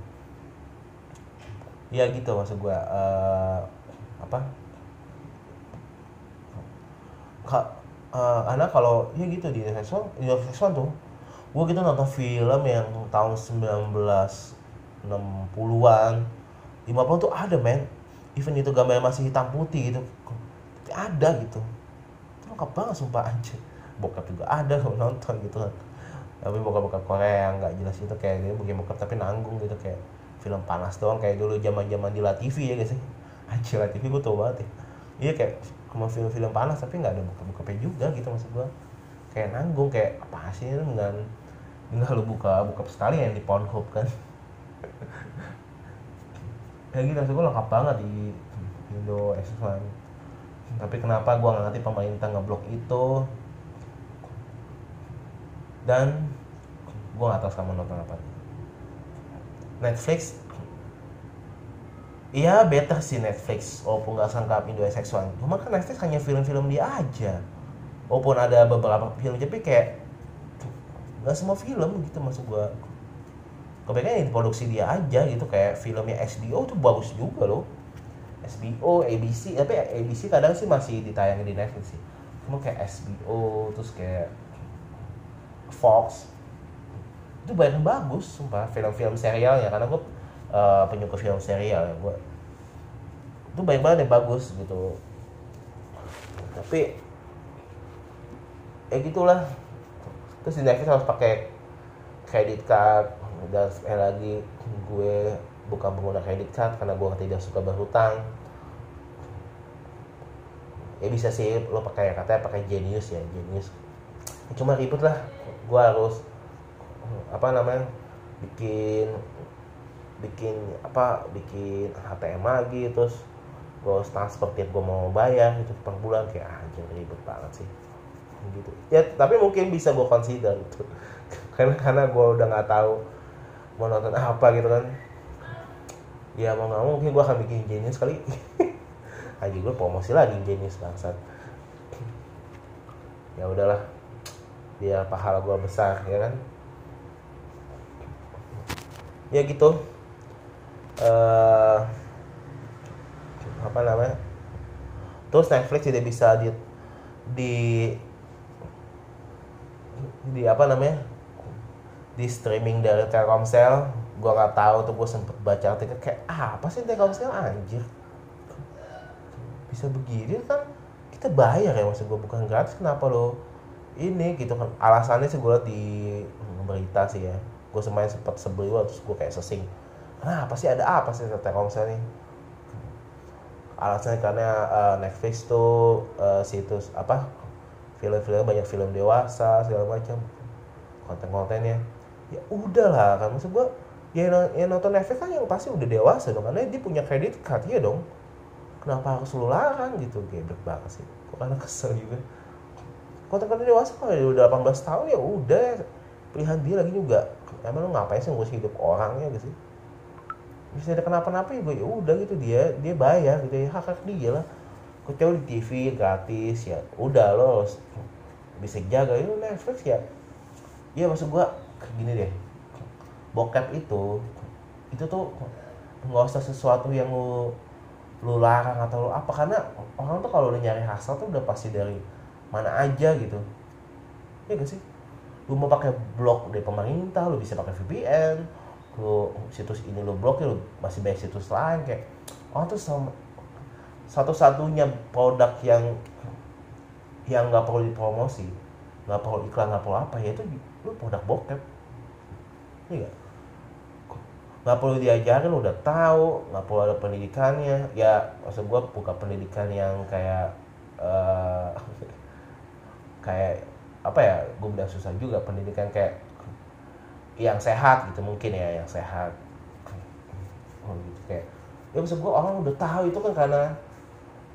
[SPEAKER 1] ya gitu maksud gue uh, apa Ka, uh, anak kalau ya gitu di di Netflix tuh gue gitu nonton film yang tahun 1960-an 50 tuh ada men. Even itu gambar masih hitam putih gitu ada gitu. Itu lengkap banget sumpah anjir. Bokap juga ada kalau nonton gitu kan. Tapi bokap-bokap Korea yang nggak jelas itu kayak dia bikin bokap tapi nanggung gitu kayak film panas doang kayak dulu zaman zaman di La TV ya guys anjir La TV gue tau banget ya iya kayak cuma film-film panas tapi nggak ada bokap-bokapnya juga gitu maksud gue kayak nanggung kayak apa sih dengan nggak lu buka buka sekali yang di Pornhub kan? Kayak gitu maksud gue lengkap banget di Indo X1 tapi kenapa gue nggak ngerti pemerintah ngeblok itu? Dan gue gak tahu sekarang nonton apa. Netflix Iya better sih Netflix walaupun gak sangka Indo seksual cuma kan Netflix hanya film-film dia aja. Walaupun ada beberapa film tapi kayak gak semua film gitu maksud gue kebanyakan yang produksi dia aja gitu kayak filmnya SBO tuh bagus juga loh. SBO, ABC tapi ABC kadang sih masih ditayangin di Netflix sih. Cuma kayak SBO terus kayak Fox. Itu banyak bagus sumpah film-film serial ya karena gue uh, penyuka film serial ya gue itu banyak banget yang bagus gitu. Tapi ya gitulah. Terus di Netflix harus pakai kredit card dan sekali lagi gue bukan pengguna kredit card karena gue tidak suka berhutang. Ya bisa sih lo pakai katanya pakai Genius ya Genius. Ya, cuma ribet lah gue harus apa namanya bikin bikin apa bikin HTM lagi terus gue transfer tiap gue mau bayar itu per bulan kayak anjir ribet banget sih. Gitu. Ya tapi mungkin bisa gue consider gitu. Karena karena gue udah nggak tahu mau nonton apa gitu kan. Ya mau nggak mau mungkin gue akan bikin genius kali. Aja gue promosi lagi genius bangsat. Ya udahlah biar pahala gue besar ya kan? Ya gitu uh, apa namanya? Terus Netflix tidak bisa di di di apa namanya? Di streaming dari Telkomsel. Gue nggak tahu tuh gue sempet baca artikel kayak ah, apa sih Telkomsel? Anjir. Bisa begini kan? Kita bayar ya maksud gue bukan gratis. Kenapa lo ini gitu kan? Alasannya sih liat di berita sih ya. Gue semain sempat sebel gue terus gue kayak sesing kenapa sih ada apa sih Telkomsel nih? Alasannya karena uh, Netflix tuh uh, situs apa film-film banyak film dewasa segala macam. Konten-kontennya. Ya udahlah kan. Maksud gue ya yang nonton Netflix kan yang pasti udah dewasa dong karena dia punya kredit card ya dong. Kenapa harus lu larang gitu? Geblek banget sih. Kok karena kesel juga. Konten-konten dewasa kalau udah 18 tahun ya udah. Pilihan dia lagi juga. Emang lu ngapain sih ngurus hidup orangnya gitu sih bisa ada kenapa-napa ya gue ya udah gitu dia dia bayar gitu ya hak hak dia lah. Kecuali di TV gratis ya udah lo bisa jaga itu Netflix ya. Iya maksud gue gini deh. Bokep itu itu tuh nggak usah sesuatu yang lu lu larang atau lu apa karena orang tuh kalau udah nyari hasil tuh udah pasti dari mana aja gitu. Ya gak sih? Lu mau pakai blog dari pemerintah lu bisa pakai VPN lu situs ini lu blok lu masih banyak situs lain kayak orang tuh sama satu-satunya produk yang yang nggak perlu dipromosi nggak perlu iklan nggak perlu apa ya itu lu produk bokep. Iya nggak? Perlu diajarin udah tahu nggak perlu ada pendidikannya. Ya maksud gue buka pendidikan yang kayak uh, kayak apa ya gue bilang susah juga pendidikan kayak yang sehat gitu mungkin ya yang sehat. Oh gitu kayak ya maksud gue orang udah tahu itu kan karena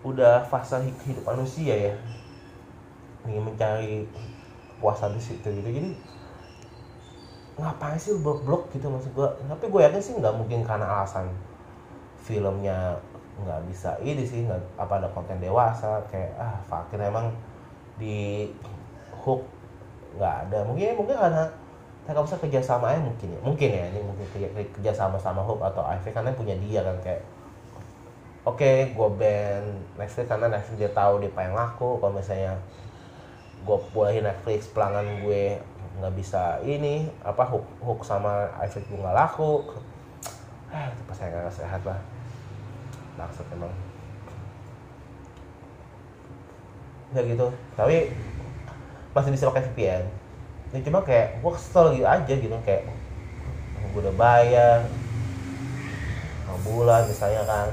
[SPEAKER 1] udah fase hidup manusia ya. Ingin mencari puasan di situ gitu. Jadi ngapain sih blok-blok gitu maksud gue tapi gue yakin sih nggak mungkin karena alasan filmnya nggak bisa ini sih nggak apa ada konten dewasa kayak ah fakir emang di hook nggak ada. Mungkin mungkin karena mereka bisa kerjasama aja mungkin ya. Mungkin ya ini mungkin kerja, sama sama Hope atau IV karena punya dia kan kayak oke okay, gue band Netflix karena Netflix dia tahu dia pengen laku kalau misalnya gue bolehin Netflix pelanggan gue nggak bisa ini apa hook hook sama IV gue nggak laku. Eh itu pas saya nggak sehat lah. Maksud emang. Ya gitu. Tapi masih bisa pakai VPN ya cuma kayak gue kesel gitu aja gitu kayak gue udah bayar bulan misalnya kan.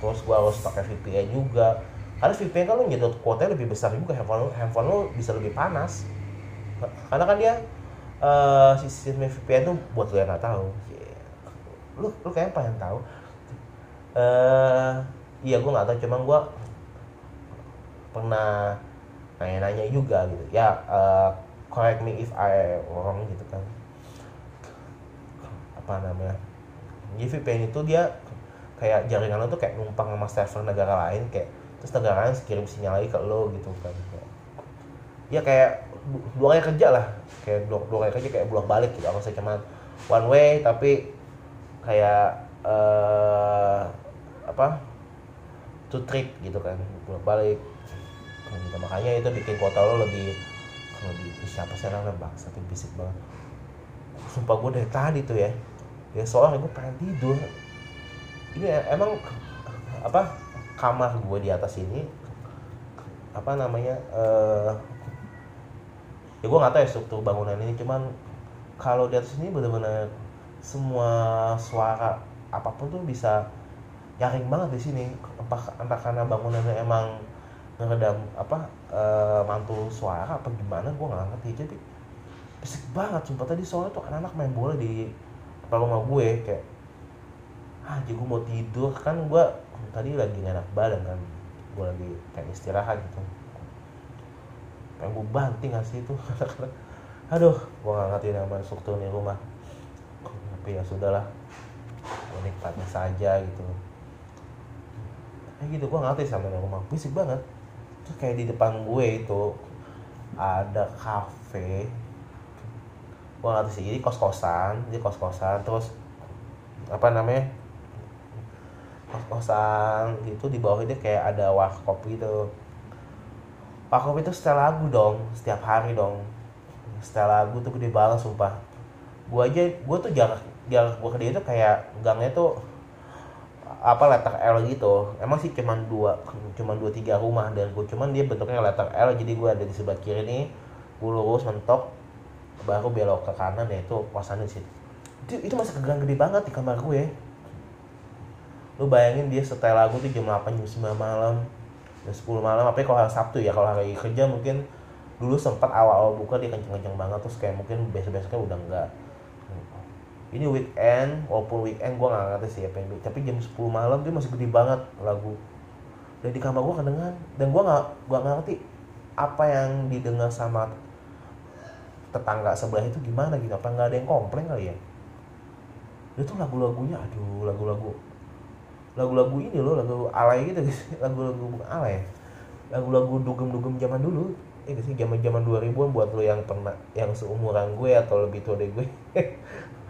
[SPEAKER 1] Terus gue harus pakai VPN juga. Karena VPN kan lo nyedot kuotanya lebih besar juga handphone lo, handphone lo bisa lebih panas. Karena kan dia uh, sistem VPN tuh buat lo yang nggak tahu. Lu lu kayak pengen tahu? Uh, iya gue nggak tahu. Cuma gue pernah nanya-nanya juga gitu. Ya uh, correct me if I wrong gitu kan. Apa namanya jadi VPN itu dia kayak jaringan lo tuh kayak numpang sama server negara lain kayak terus negara lain kirim sinyal lagi ke lo gitu kan. Ya kayak dua kali kerja lah. Kayak dua, dua kali kerja kayak bolak balik gitu. Saya cuma one way tapi kayak uh, apa two trip gitu kan. Bolak balik makanya itu bikin kota lo lebih lebih siapa sih namanya bangsa tapi bisik banget? Sumpah gue dari tadi tuh ya. Ya soalnya gue pengen tidur. Ini emang apa kamar gue di atas ini apa namanya uh, ya gue nggak tahu ya struktur bangunan ini cuman kalau di atas ini benar-benar semua suara apa pun tuh bisa nyaring banget di sini. Entah, entah karena bangunannya emang ngeredam apa e, mantul suara apa gimana gue nggak ngerti. Jadi berisik banget sumpah. Tadi soalnya tuh anak-anak main bola di depan rumah gue kayak ah jadi gue mau tidur. Kan gue tadi lagi gak enak badan kan gue lagi kayak istirahat gitu. Pengen gue banting sih itu aduh gue gak ngerti nama struktur nih rumah. Tapi ya sudahlah gue nikmatnya saja gitu. Kayak gitu gue ngerti sama rumah. Bisik banget kayak di depan gue itu ada kafe. Gue ngerti sih ini kos kosan ini kos kosan terus apa namanya kos kosan itu di bawah itu kayak ada warkop gitu warkop itu setel lagu dong setiap hari dong. Setel lagu tuh gede banget sumpah. Gue aja gue tuh jarak jarak gue ke dia tuh kayak gangnya tuh apa letter L gitu. Emang sih cuman dua cuman dua tiga rumah dan gue cuman dia bentuknya letter L jadi gue ada di sebelah kiri nih. Gue lurus mentok baru belok ke kanan ya itu kosan di situ itu, itu masih kegang gede banget di kamar gue lu bayangin dia setel lagu tuh jam 8 jam 9 malam jam 10 malam apa kalau hari Sabtu ya kalau hari kerja mungkin dulu sempat awal-awal buka dia kenceng-kenceng banget terus kayak mungkin besok-besoknya udah enggak ini weekend walaupun weekend gue gak ngerti sih apa yang tapi jam 10 malam dia masih gede banget lagu. Dan di kamar gue kedengan dan gue gak gua ngerti apa yang didengar sama tetangga sebelah itu gimana gitu. Apa nggak ada yang komplain kali ya? Itu lagu-lagunya aduh lagu-lagu lagu-lagu ini loh lagu alay gitu lagu-lagu alay lagu-lagu dugem-dugem zaman dulu. Ini sih? Zaman zaman 2000-an buat lo yang pernah yang seumuran gue atau lebih tua dari gue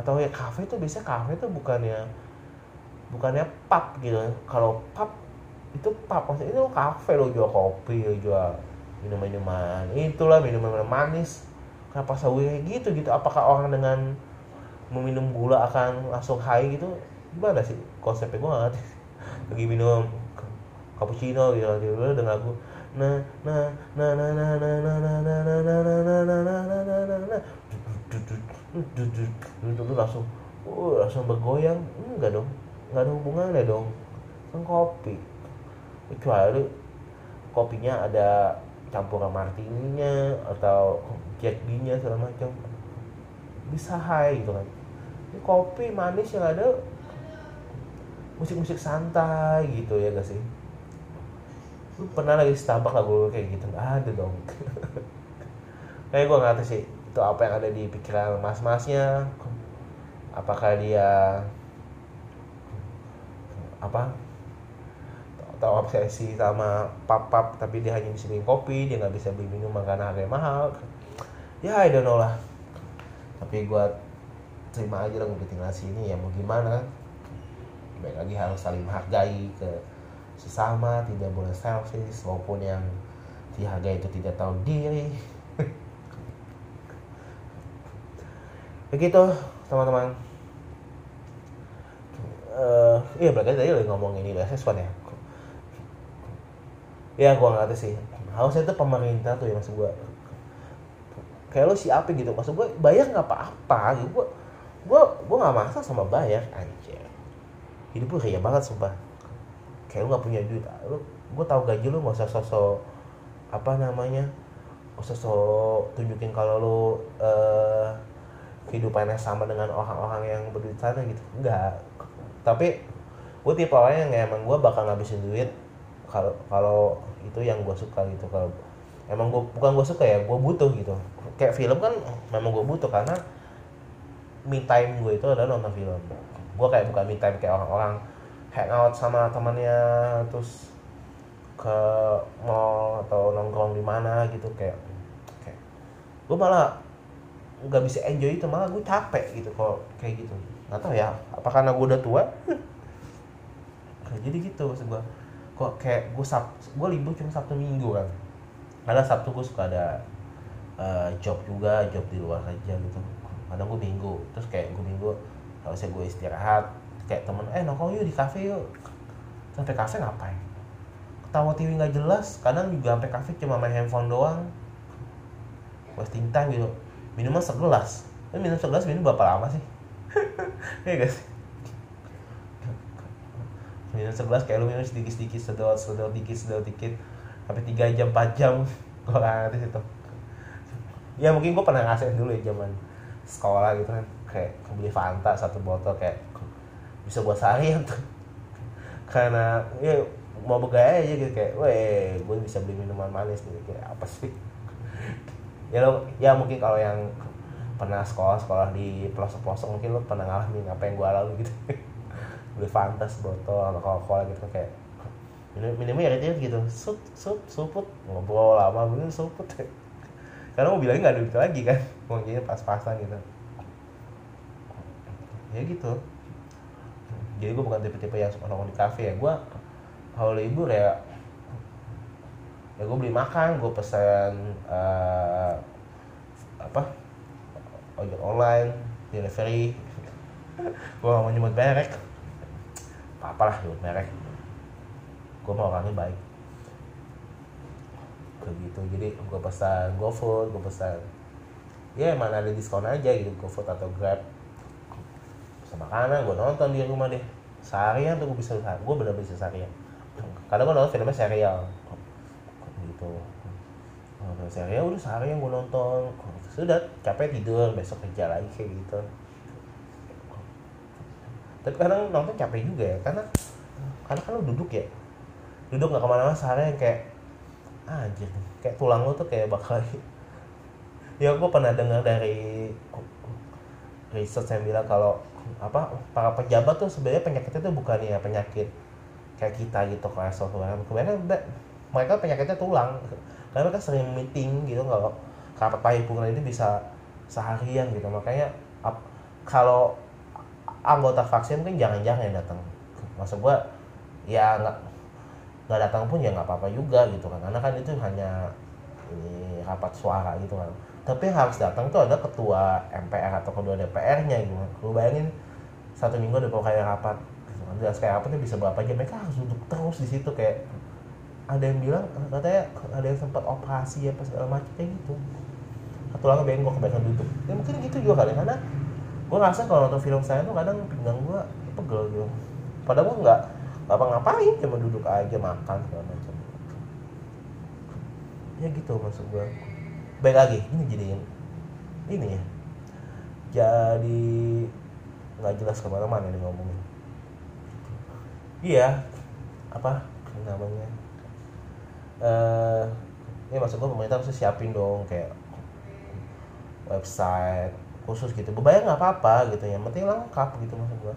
[SPEAKER 1] atau ya kafe tuh biasanya kafe tuh bukannya bukannya pub gitu kalau pub itu pub maksudnya itu kafe lo jual kopi lo jual minuman-minuman itulah minuman manis kenapa sawi gitu gitu apakah orang dengan meminum gula akan langsung high gitu gimana sih konsepnya gue gak ngerti lagi minum cappuccino gitu dia dengan lagu nah nah nah nah nah nah nah nah nah nah nah nah nah nah nah nah duduk langsung. Uh, langsung bergoyang. Enggak dong. Nggak ada hubungannya dong. Kan kopi. Kecuali kopinya ada campuran martininya atau jack nya segala macam. Bisa high gitu kan. Ini kopi manis yang ada musik-musik santai gitu ya gak sih? Lu pernah lagi Starbucks lagu kayak gitu? Ada dong. Kayak gue nggak tahu sih itu apa yang ada di pikiran mas-masnya? Apakah dia apa atau obsesi sama pap-pap tapi dia hanya bisa beli kopi dia nggak bisa beli minuman karena harganya mahal? Ya I don't know lah. Tapi gue terima aja lah tinggal sini ya mau gimana? Baik lagi harus saling menghargai ke sesama tidak boleh selfish maupun yang dihargai itu tidak tahu diri begitu teman-teman. Uh, iya berarti tadi lagi ngomong ini beasiswa ya? Ya gua tahu sih. Harusnya itu pemerintah tuh ya maksud gua. Kayak lo siapin gitu. Maksud gua bayar nggak apa-apa gitu. Gua gua gua nggak masalah sama bayar anjir. Hidup lu kayak banget sumpah. Kayak lu nggak punya duit. Lu gua tahu gaji lu nggak usah sosok apa namanya nggak usah sosok tunjukin kalau lu uh, kehidupannya sama dengan orang-orang yang berduit sana gitu. Enggak. Tapi gue tipe orang yang emang gue bakal ngabisin duit kalau kalau itu yang gue suka gitu. Kalau emang gue bukan gue suka ya gue butuh gitu. Kayak film kan memang gue butuh karena me time gue itu adalah nonton film. Gue kayak bukan me time kayak orang-orang hangout sama temannya terus ke mall atau nongkrong di mana gitu kayak kayak gue malah nggak bisa enjoy itu malah gue capek gitu kalau kayak gitu. Nggak tahu ya apa karena gue udah tua? Jadi gitu maksud gue kok kayak gue sab gue libur cuma sabtu minggu kan. Karena sabtu gue suka ada uh, job juga job di luar aja gitu. Kadang gue minggu terus kayak gue minggu harusnya gue istirahat. Kayak temen eh nongkrong yuk di kafe yuk. Sampai kafe ngapain? Ketawa TV nggak jelas kadang juga sampai kafe cuma main handphone doang. Wasting time gitu minuman segelas. Tapi minum segelas minum berapa lama sih? Ya guys minum segelas kayak lu minum sedikit sedikit sedot sedot dikit sedot dikit. Sampai tiga jam empat jam. Gue ngerti situ ya mungkin gue pernah ngasih dulu ya zaman sekolah gitu kan. Kayak beli Fanta satu botol kayak bisa buat seharian tuh. Karena ya mau begaya aja gitu. Kayak weh gue bisa beli minuman manis gitu kayak apa sih ya lo ya mungkin kalau yang pernah sekolah sekolah di pelosok pelosok mungkin lo pernah ngalamin apa yang gue alami gitu. Beli fantas botol atau coca cola gitu kayak minum minumnya ya gitu sup sup suput. Ngobrol lama minum suput. Karena mau bilangnya nggak ada duit lagi kan jadi pas-pasan gitu. Ya gitu. Jadi gue bukan tipe-tipe yang suka nongkrong di kafe ya gue kalau libur ya ya gue beli makan gue pesan uh, apa ojek online delivery. Gue gak mau nyebut merek. Apa apalah nyebut merek. Gue mau orangnya baik. Kayak gitu. Jadi gue pesan GoFood gue pesan ya mana ada diskon aja gitu GoFood atau Grab. Sama makanan gue nonton di rumah deh. Seharian tuh gue bisa gue bener bisa seharian. Karena gue nonton filmnya serial gitu. Nonton serial udah seharian gue nonton. Sudah capek tidur besok kerja lagi kayak gitu. Tapi kadang nonton capek juga ya karena karena kan lo duduk ya. Duduk nggak ke mana-mana seharian kayak ah, anjir. Kayak tulang lo tuh kayak bakal ya gue pernah dengar dari research yang bilang kalau apa para pejabat tuh sebenarnya penyakitnya tuh bukan ya penyakit kayak kita gitu kolesterol kebanyakan kebanyakan be- mereka penyakitnya tulang. Karena mereka sering meeting gitu nggak rapat paripurna ini bisa seharian gitu. Makanya kalau anggota vaksin kan jangan-jangan yang datang. Maksud gua ya nggak nggak datang pun ya nggak apa-apa juga gitu kan. Karena kan itu hanya ini rapat suara gitu kan. Tapi yang harus datang tuh ada ketua MPR atau ketua DPR-nya gitu lu bayangin satu minggu ada kali rapat gitu kan. Dan sekali rapatnya bisa berapa jam. Mereka harus duduk terus di situ kayak ada yang bilang katanya ada yang sempat operasi apa segala macam kayak gitu. Tulangnya bengkok kebanyakan duduk. Ya mungkin gitu juga kali karena gue ngerasa kalau nonton film saya tuh kadang pinggang gue pegel gitu. Padahal gue nggak apa ngapain cuma duduk aja makan segala macam. Ya gitu maksud gue baik lagi ini jadi ini ya. Jadi nggak jelas ke mana-mana nih ngomongin. Iya apa namanya eh ini maksud gue pemerintah harus siapin dong kayak website khusus gitu. Bebayang nggak apa-apa gitu ya penting lengkap gitu maksud gue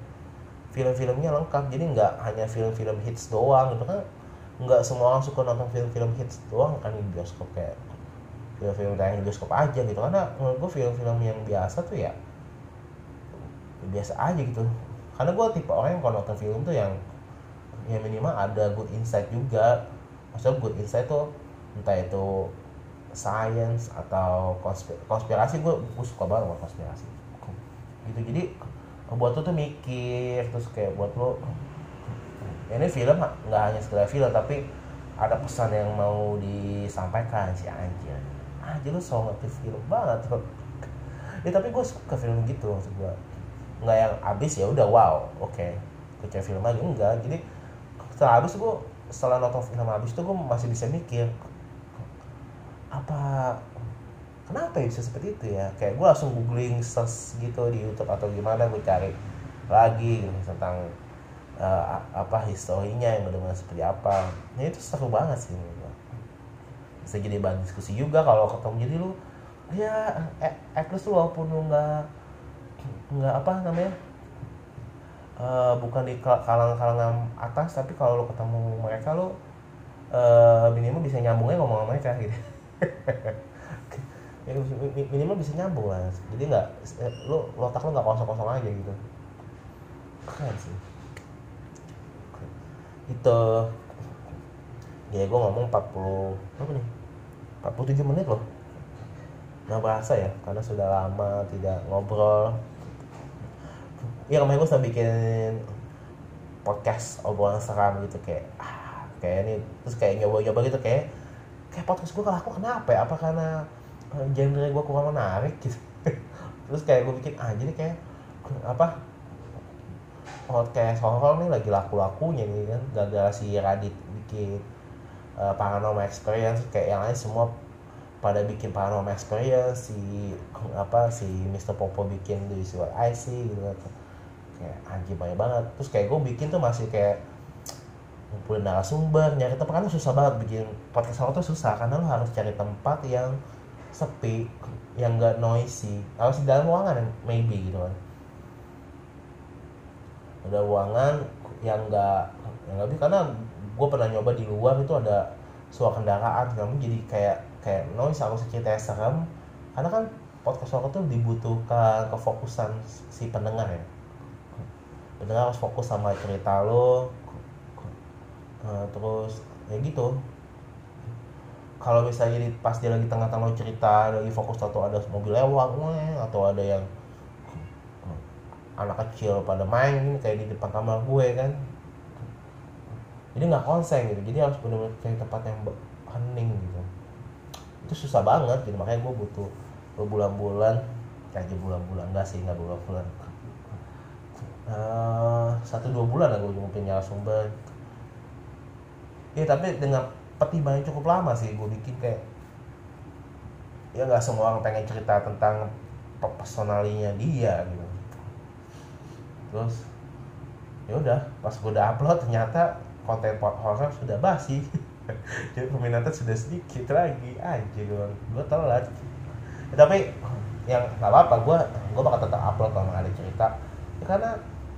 [SPEAKER 1] film-filmnya lengkap jadi nggak hanya film-film hits doang gitu kan. Nggak semua orang suka nonton film-film hits doang kan di bioskop kayak film-film tayang di bioskop aja gitu. Karena menurut gue film-film yang biasa tuh ya, ya biasa aja gitu. Karena gue tipe orang yang kalau nonton film tuh yang ya minimal ada good insight juga maksudnya good insight tuh entah itu science atau konspir konspirasi gue gue suka banget sama konspirasi. Gitu jadi buat lo tuh mikir terus kayak buat lo ini film nggak hanya sekedar film tapi ada pesan yang mau disampaikan si anjir. Anjir lu so ngerti film banget tuh. Ya tapi gue suka film gitu maksud gue nggak yang abis ya udah wow oke. Okay. cari film lagi enggak. Jadi habis gue setelah nonton film habis tuh gue masih bisa mikir apa kenapa ya bisa seperti itu ya? Kayak gue langsung googling search gitu di YouTube atau gimana gue cari lagi gitu, tentang uh, apa historinya yang benar-benar seperti apa. Ya itu seru banget sih bisa jadi bahan diskusi juga kalau ketemu. Jadi lu ya at least lu walaupun lu nggak nggak apa namanya uh, bukan di kalangan-kalangan atas tapi kalau lu ketemu mereka lu uh, minimal bisa nyambungnya ngomong sama mereka gitu. Minimal bisa nyambung lah. Jadi nggak lo otak lo nggak kosong kosong aja gitu. Keren sih. Itu ya gue ngomong 40 apa nih? 47 menit loh. Nggak berasa ya karena sudah lama tidak ngobrol ya kemarin gue sudah bikin podcast obrolan seram gitu kayak ah, kayak ini terus kayak nyoba-nyoba gitu kayak kayak podcast gue kalau aku kenapa ya? Apa karena genre gue kurang menarik? gitu. Terus kayak gue bikin ah jadi kayak apa podcast horror nih lagi laku-lakunya nih kan gagal si Radit bikin uh, paranormal experience kayak yang lain semua pada bikin paranormal experience si apa si Mr. Popo bikin di What I See gitu kan kayak anjing banyak banget. Terus kayak gue bikin tuh masih kayak ngumpulin narasumber nyari tempat karena susah banget bikin podcast horror tuh susah karena lo harus cari tempat yang sepi yang gak noisy. Harus di dalam ruangan maybe gitu kan. Ada ruangan yang gak yang lebih karena gue pernah nyoba di luar itu ada suara kendaraan kamu jadi kayak kayak noise aku cerita serem. Karena kan podcast horror tuh dibutuhkan kefokusan si pendengar ya pendengar harus fokus sama cerita lo uh, terus ya gitu. Kalau misalnya di, pas dia lagi tengah-tengah cerita lagi fokus atau ada mobil lewat atau ada yang anak kecil pada main kayak di depan kamar gue kan. Jadi nggak konsen gitu. Jadi harus benar-benar cari tempat yang hening gitu. Itu susah banget jadi makanya gue butuh berbulan-bulan kayak bulan-bulan enggak sih nggak bulan-bulan satu dua bulan lah gue punya sumber. Ya tapi dengan pertimbangan cukup lama sih gue bikin kayak ya nggak semua orang pengen cerita tentang personalinya dia gitu. Terus ya udah pas gue udah upload ternyata konten horror sudah basi. Jadi peminatnya sudah sedikit lagi aja gue gue telat. Ya, tapi yang nggak apa-apa gue gue bakal tetap upload kalau ada cerita. Ya, karena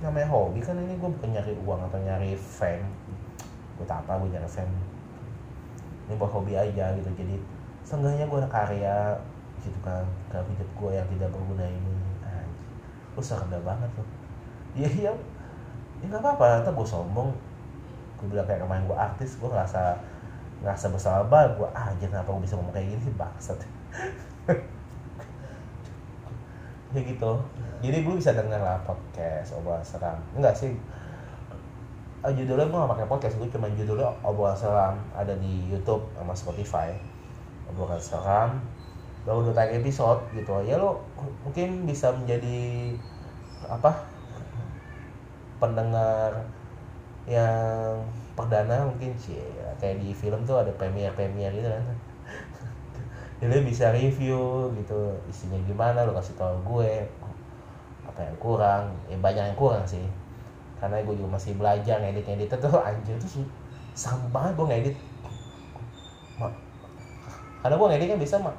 [SPEAKER 1] namanya hobi kan ini gue bukan nyari uang atau nyari fame. Buat apa gue nyari fame? Ini buat hobi aja gitu. Jadi seenggaknya gue ada karya gitu kan ke hidup gue yang tidak berguna ini. Anjir. Lu serem banget loh iya iya. Ya nggak apa-apa. Nanti gue sombong. Gue bilang kayak kemarin gue artis gue ngerasa ngerasa bersalah. Banget gue ah anjir kenapa gue bisa ngomong kayak gini sih bangsat ya gitu jadi gue bisa denger lah podcast obrolan seram. Enggak sih. Uh, judulnya gue gak pakai podcast gue cuma judulnya obrolan seram ada di YouTube sama Spotify. Obrolan seram. Baru udah tayang episode gitu. Ya lo mungkin bisa menjadi apa pendengar yang perdana mungkin sih. Ya, kayak di film tuh ada premier premier gitu kan jadi bisa review gitu isinya gimana lo kasih tau gue apa yang kurang. Ya banyak yang kurang sih. Karena gue juga masih belajar ngedit ngedit itu anjir tuh sama banget gue ngedit. Karena gue ngedit kan bisa mah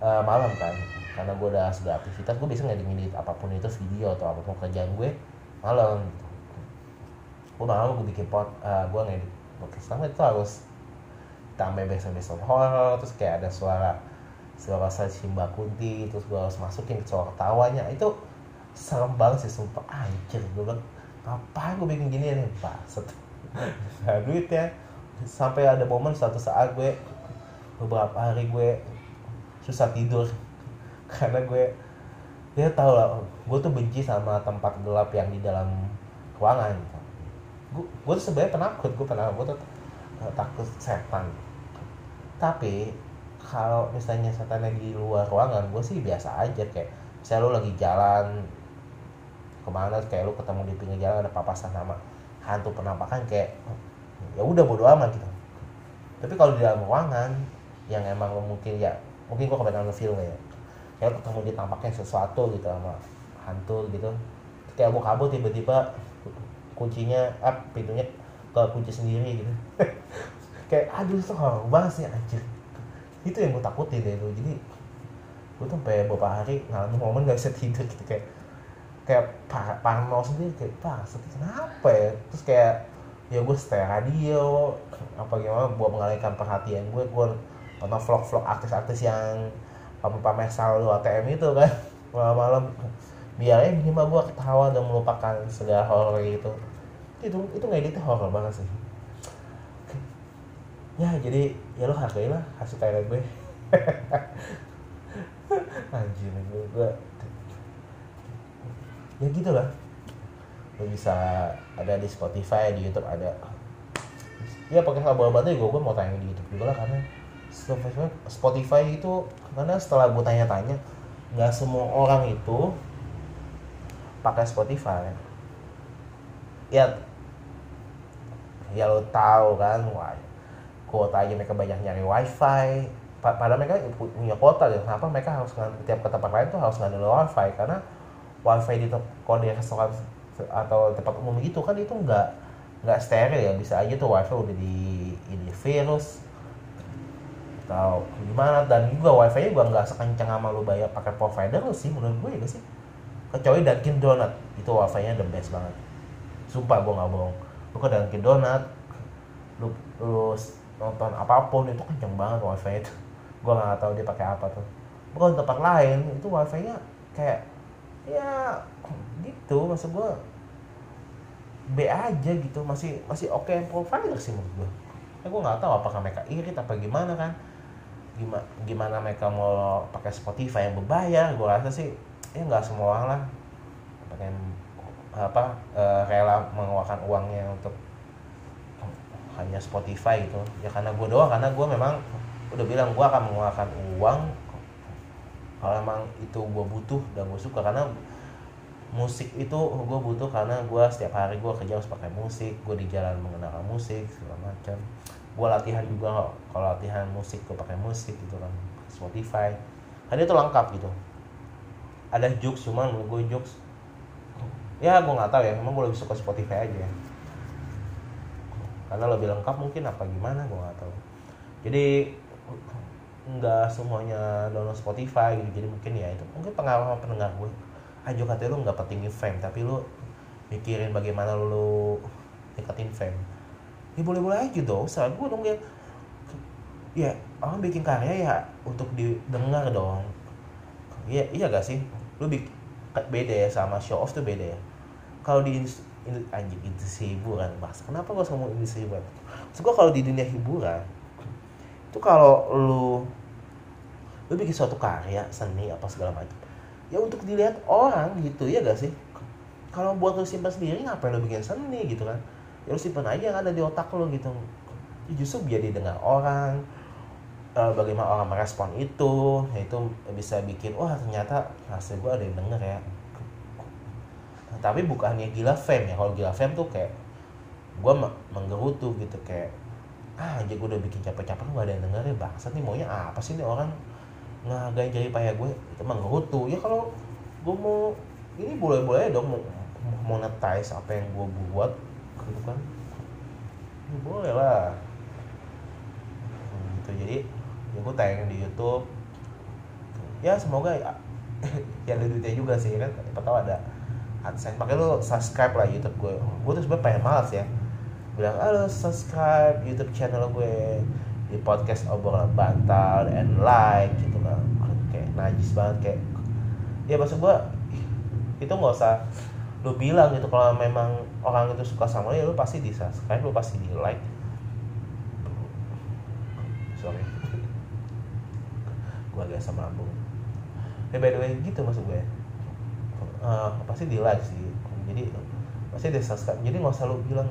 [SPEAKER 1] uh, malam kan. Karena gue udah sudah aktivitas gue bisa ngedit ngedit apa pun itu video atau apa pun kerjaan gue malam. Gue malam gue bikin pot uh, gue ngedit. Podcast sama itu harus tambah besok-besok horror terus kayak ada suara saya Simba Kunti terus gue harus masukin ke suara ketawanya. Itu serem banget sih sumpah. Anjir gue bilang apa gue bikin gini nih baset nah, duit ya. Sampai ada momen suatu saat gue beberapa hari gue susah tidur. Karena gue ya tau lah gue tuh benci sama tempat gelap yang di dalam ruangan. Gue gue tuh sebenarnya penakut gue penakut gue tuh uh, takut setan. Tapi kalau misalnya setannya di luar ruangan gue sih biasa aja kayak misalnya lo lagi jalan ke mana kayak lo ketemu di pinggir jalan ada papasan sama hantu penampakan kayak ya udah bodo amat gitu. Tapi kalau di dalam ruangan yang emang lo mungkin ya mungkin gue kebanyakan film ya kayak ketemu di tampaknya sesuatu gitu sama hantu gitu kayak mau kabur tiba-tiba kuncinya up pintunya ke kunci sendiri gitu. Kayak aduh itu horor banget sih anjir itu yang gue takutin deh itu jadi gue tuh sampai beberapa hari ngalamin momen gak bisa tidur gitu. Kayak kayak par parno sendiri kayak pak kenapa ya? Terus kayak ya gue setel radio apa gimana buat mengalihkan perhatian gue gue nonton vlog-vlog artis-artis yang pamer-pamer saldo ATM itu kan malam-malam. Biarnya minimal gue ketawa dan melupakan segala horor gitu. Itu itu ngeditnya horor banget sih. Ya jadi ya lo hargai lah hasil karya gue anjir gue, ya gitu lah lo bisa ada di Spotify di YouTube ada. Ya pakai kabar batu juga gue mau tanya di YouTube juga lah karena Spotify, Spotify itu karena setelah gue tanya-tanya nggak semua orang itu pakai Spotify. Ya ya lo tahu kan wah kuota aja mereka banyak nyari wifi. Padahal mereka punya kuota ya kenapa mereka harus tiap ke tempat lain tuh harus ngambil wifi? Karena wifi di kalau di restoran atau tempat umum gitu kan itu nggak nggak steril ya. Bisa aja tuh wifi udah di ini virus atau gimana. Dan juga wifi nya juga nggak sekencang sama lu bayar pakai provider lu sih menurut gue ya sih? Kecuali Dunkin Donut itu wifi nya the best banget. Sumpah gue nggak bohong. Lu ke Dunkin Donut lu, lu nonton apa pun itu kenceng banget wifi itu. Gue nggak tahu dia pakai apa tuh. Bukan tempat lain itu wifi nya kayak ya gitu. Maksud gue B aja gitu. Masih masih oke okay provider sih menurut gue ya gue nggak tahu apakah mereka irit apa gimana kan. Gimana gimana mereka mau pakai Spotify yang berbayar gue rasa sih ya nggak semua orang lah. Pengen apa uh, rela mengeluarkan uangnya untuk hanya Spotify gitu. Ya karena gue doang karena gue memang udah bilang gue akan mengeluarkan uang kalau emang itu gue butuh dan gue suka. Karena musik itu gue butuh karena gue setiap hari gue kerja harus pakai musik gue di jalan mengenalkan musik segala macam. Gue latihan juga kalau latihan musik gue pakai musik gitu kan Spotify. Kan itu lengkap gitu. Ada jokes cuman gue jokes ya gue nggak tahu ya emang gue lebih suka Spotify aja. ya karena lebih lengkap mungkin apa gimana gue nggak tahu. Jadi nggak semuanya download Spotify gitu. Jadi mungkin ya itu. Mungkin pengalaman pendengar gue aja katanya lu nggak pentingin fame tapi lu mikirin bagaimana lu deketin fame. Ya boleh boleh aja dong salah gue dong ya ya orang bikin karya ya untuk didengar dong. Iya iya gak sih? Lu bikin beda ya sama show off tuh beda ya. Kalau di anjing industri hiburan bahas kenapa gue ngomong industri hiburan Maksud gue kalau di dunia hiburan itu kalau lu lu bikin suatu karya seni apa segala macam ya untuk dilihat orang gitu ya gak sih? Kalau buat lu simpan sendiri ngapain lu bikin seni gitu kan? Ya lu simpan aja yang ada di otak lu gitu. Ya justru biar didengar orang uh, bagaimana orang merespon itu ya itu bisa bikin wah ternyata hasil gue ada yang denger ya tapi bukannya gila fame ya kalau gila fame tuh kayak gue menggerutu gitu kayak ah aja gue udah bikin capek-capek gak ada yang denger ya bangsat nih maunya apa sih nih orang ngagain jadi payah gue itu menggerutu. Ya kalau gue mau ini boleh-boleh dong mau monetize apa yang gue buat gitu kan. Ya, boleh lah. Gitu. Jadi ya gue tayang di YouTube. Ya semoga ya, ya ada duitnya juga sih kan? Siapa tahu ada AdSense pakai lu subscribe lah YouTube gue. Gue tuh sebenarnya pengen malas ya. Bilang halo subscribe YouTube channel gue. Di podcast obrolan bantal and like gitu kan. Kayak najis banget kayak ya maksud gue itu nggak usah lu bilang gitu kalau memang orang itu suka sama lu ya lu pasti di subscribe lu pasti di like sorry. Gue agak sama lambung. Ya by the way gitu maksud gue uh, pasti di like sih. Jadi pasti di subscribe. Jadi nggak usah lu bilang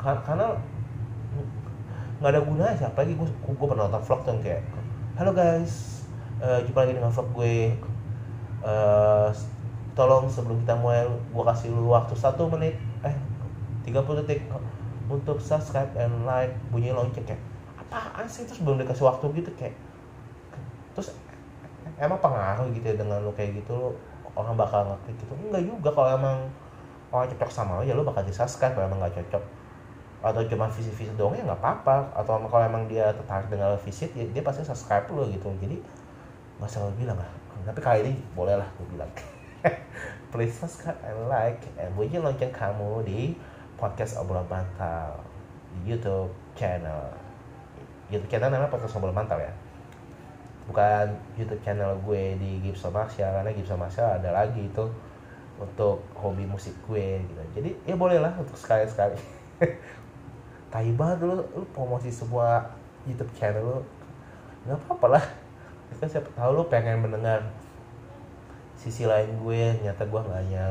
[SPEAKER 1] karena nggak ada gunanya siapa lagi gue gue pernah nonton vlog tuh kayak halo guys uh, jumpa lagi dengan vlog gue. Uh, tolong sebelum kita mulai gue kasih lu waktu satu menit eh 30 detik untuk subscribe and like. Bunyi lonceng kayak apaan sih? Terus belum dikasih waktu gitu kayak terus emang pengaruh gitu ya dengan lu kayak gitu lu orang bakal ngeklik gitu. Enggak juga kalau emang orang cocok sama lo ya lo bakal di subscribe. Kalau emang nggak cocok atau cuma visit-visit doang ya nggak apa-apa. Atau kalau emang dia tertarik dengan visit ya dia pasti subscribe lo gitu. Jadi nggak usah bilang lah. Tapi kali ini boleh lah gue bilang. Please subscribe and like and bunyi lonceng kamu di podcast obrolan bantal di YouTube channel. YouTube channel namanya podcast obrolan bantal ya bukan YouTube channel gue di Gibson Marshall karena Gibson Marshall ada lagi itu untuk hobi musik gue gitu. Jadi ya boleh lah untuk sekali sekali tai banget lu, lu promosi semua YouTube channel lu. Nggak apa-apa lah. Kan siapa tahu lu pengen mendengar sisi lain gue nyata gue nggak hanya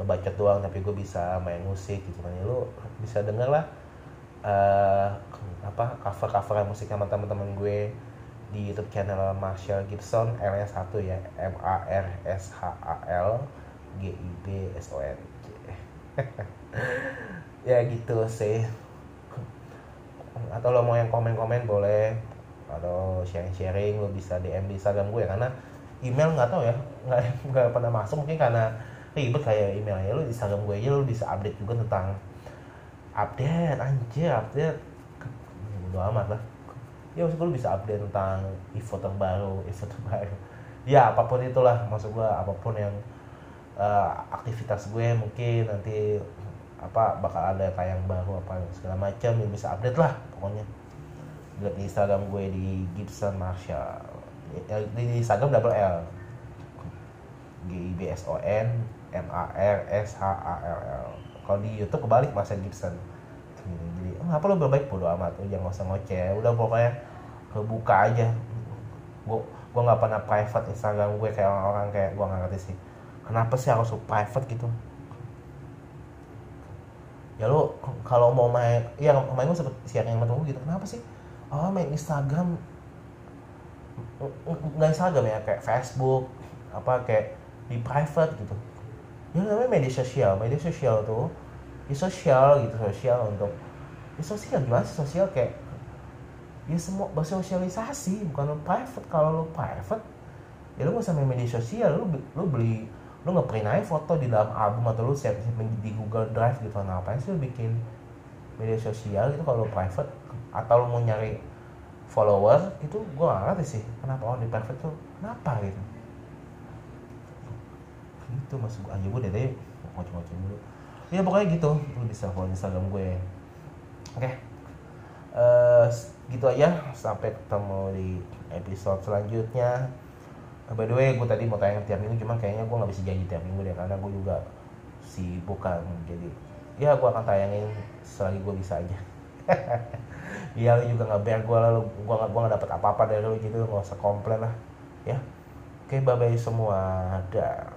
[SPEAKER 1] ngebaca doang tapi gue bisa main musik gitu kan. Ya lu bisa denger lah uh, apa cover cover musik sama teman-teman gue di YouTube channel Marshall Gibson L nya satu ya M A R S H A L G I B S O N. Ya gitu sih. Atau lo mau yang komen-komen boleh. Atau sharing-sharing lo bisa DM di Instagram gue karena email nggak tahu ya. Nggak nggak pernah masuk mungkin karena ribet kayak emailnya. Lo di Instagram gue aja lo bisa update juga tentang update anjir update. Udah amat lah ya maksud gue bisa update tentang info terbaru info terbaru. Ya apa pun itulah maksud gue apa pun yang uh, aktivitas gue mungkin nanti apa bakal ada tayang baru apa segala macam yang bisa update lah pokoknya. Lihat di Instagram gue di Gibson Marshall. Di Instagram double L. G I B S O N M A R S H A L L. Kalau di YouTube kebalik Marshall Gibson jadi oh, apa lo berbaik bodo amat. Tuh jangan usah ngoceh. Udah pokoknya kebuka aja. Gue gue nggak pernah private Instagram gue kayak orang-orang kayak gue nggak ngerti sih. Kenapa sih harus private gitu? Ya lo kalau mau main ya main gue sempet sharing sama temen gitu. Kenapa sih? Oh main Instagram. Nggak Instagram ya kayak Facebook apa kayak di private gitu. Ya namanya media sosial. Media sosial tuh ya sosial gitu sosial untuk ya sosial gimana sih sosial? Kayak ya semua bersosialisasi bukan lo private. Kalau lo private ya lo gak usah main media sosial. Lo lo beli lo ngeprint aja foto di dalam album atau lo save di Google Drive gitu. Ngapain sih lo bikin media sosial gitu kalau private? Atau lo mau nyari follower itu gue gak ngerti sih kenapa orang di private tuh kenapa gitu. Gitu masuk aja gue deh ngoceh-ngoceh dulu ya pokoknya gitu. Lo bisa follow Instagram gue. Oke. Eh, gitu aja. Sampai ketemu di episode selanjutnya. By the way gue tadi mau tayang tiap minggu cuman kayaknya gue nggak bisa janji tiap minggu deh karena gue juga sibuk kan. Jadi ya gue akan tayangin selagi gue bisa aja. Iya lu juga nggak bayar gue lalu gue nggak gue nggak dapet apa apa dari lu gitu lu nggak usah komplain lah. Ya. Oke bye bye semua. Dah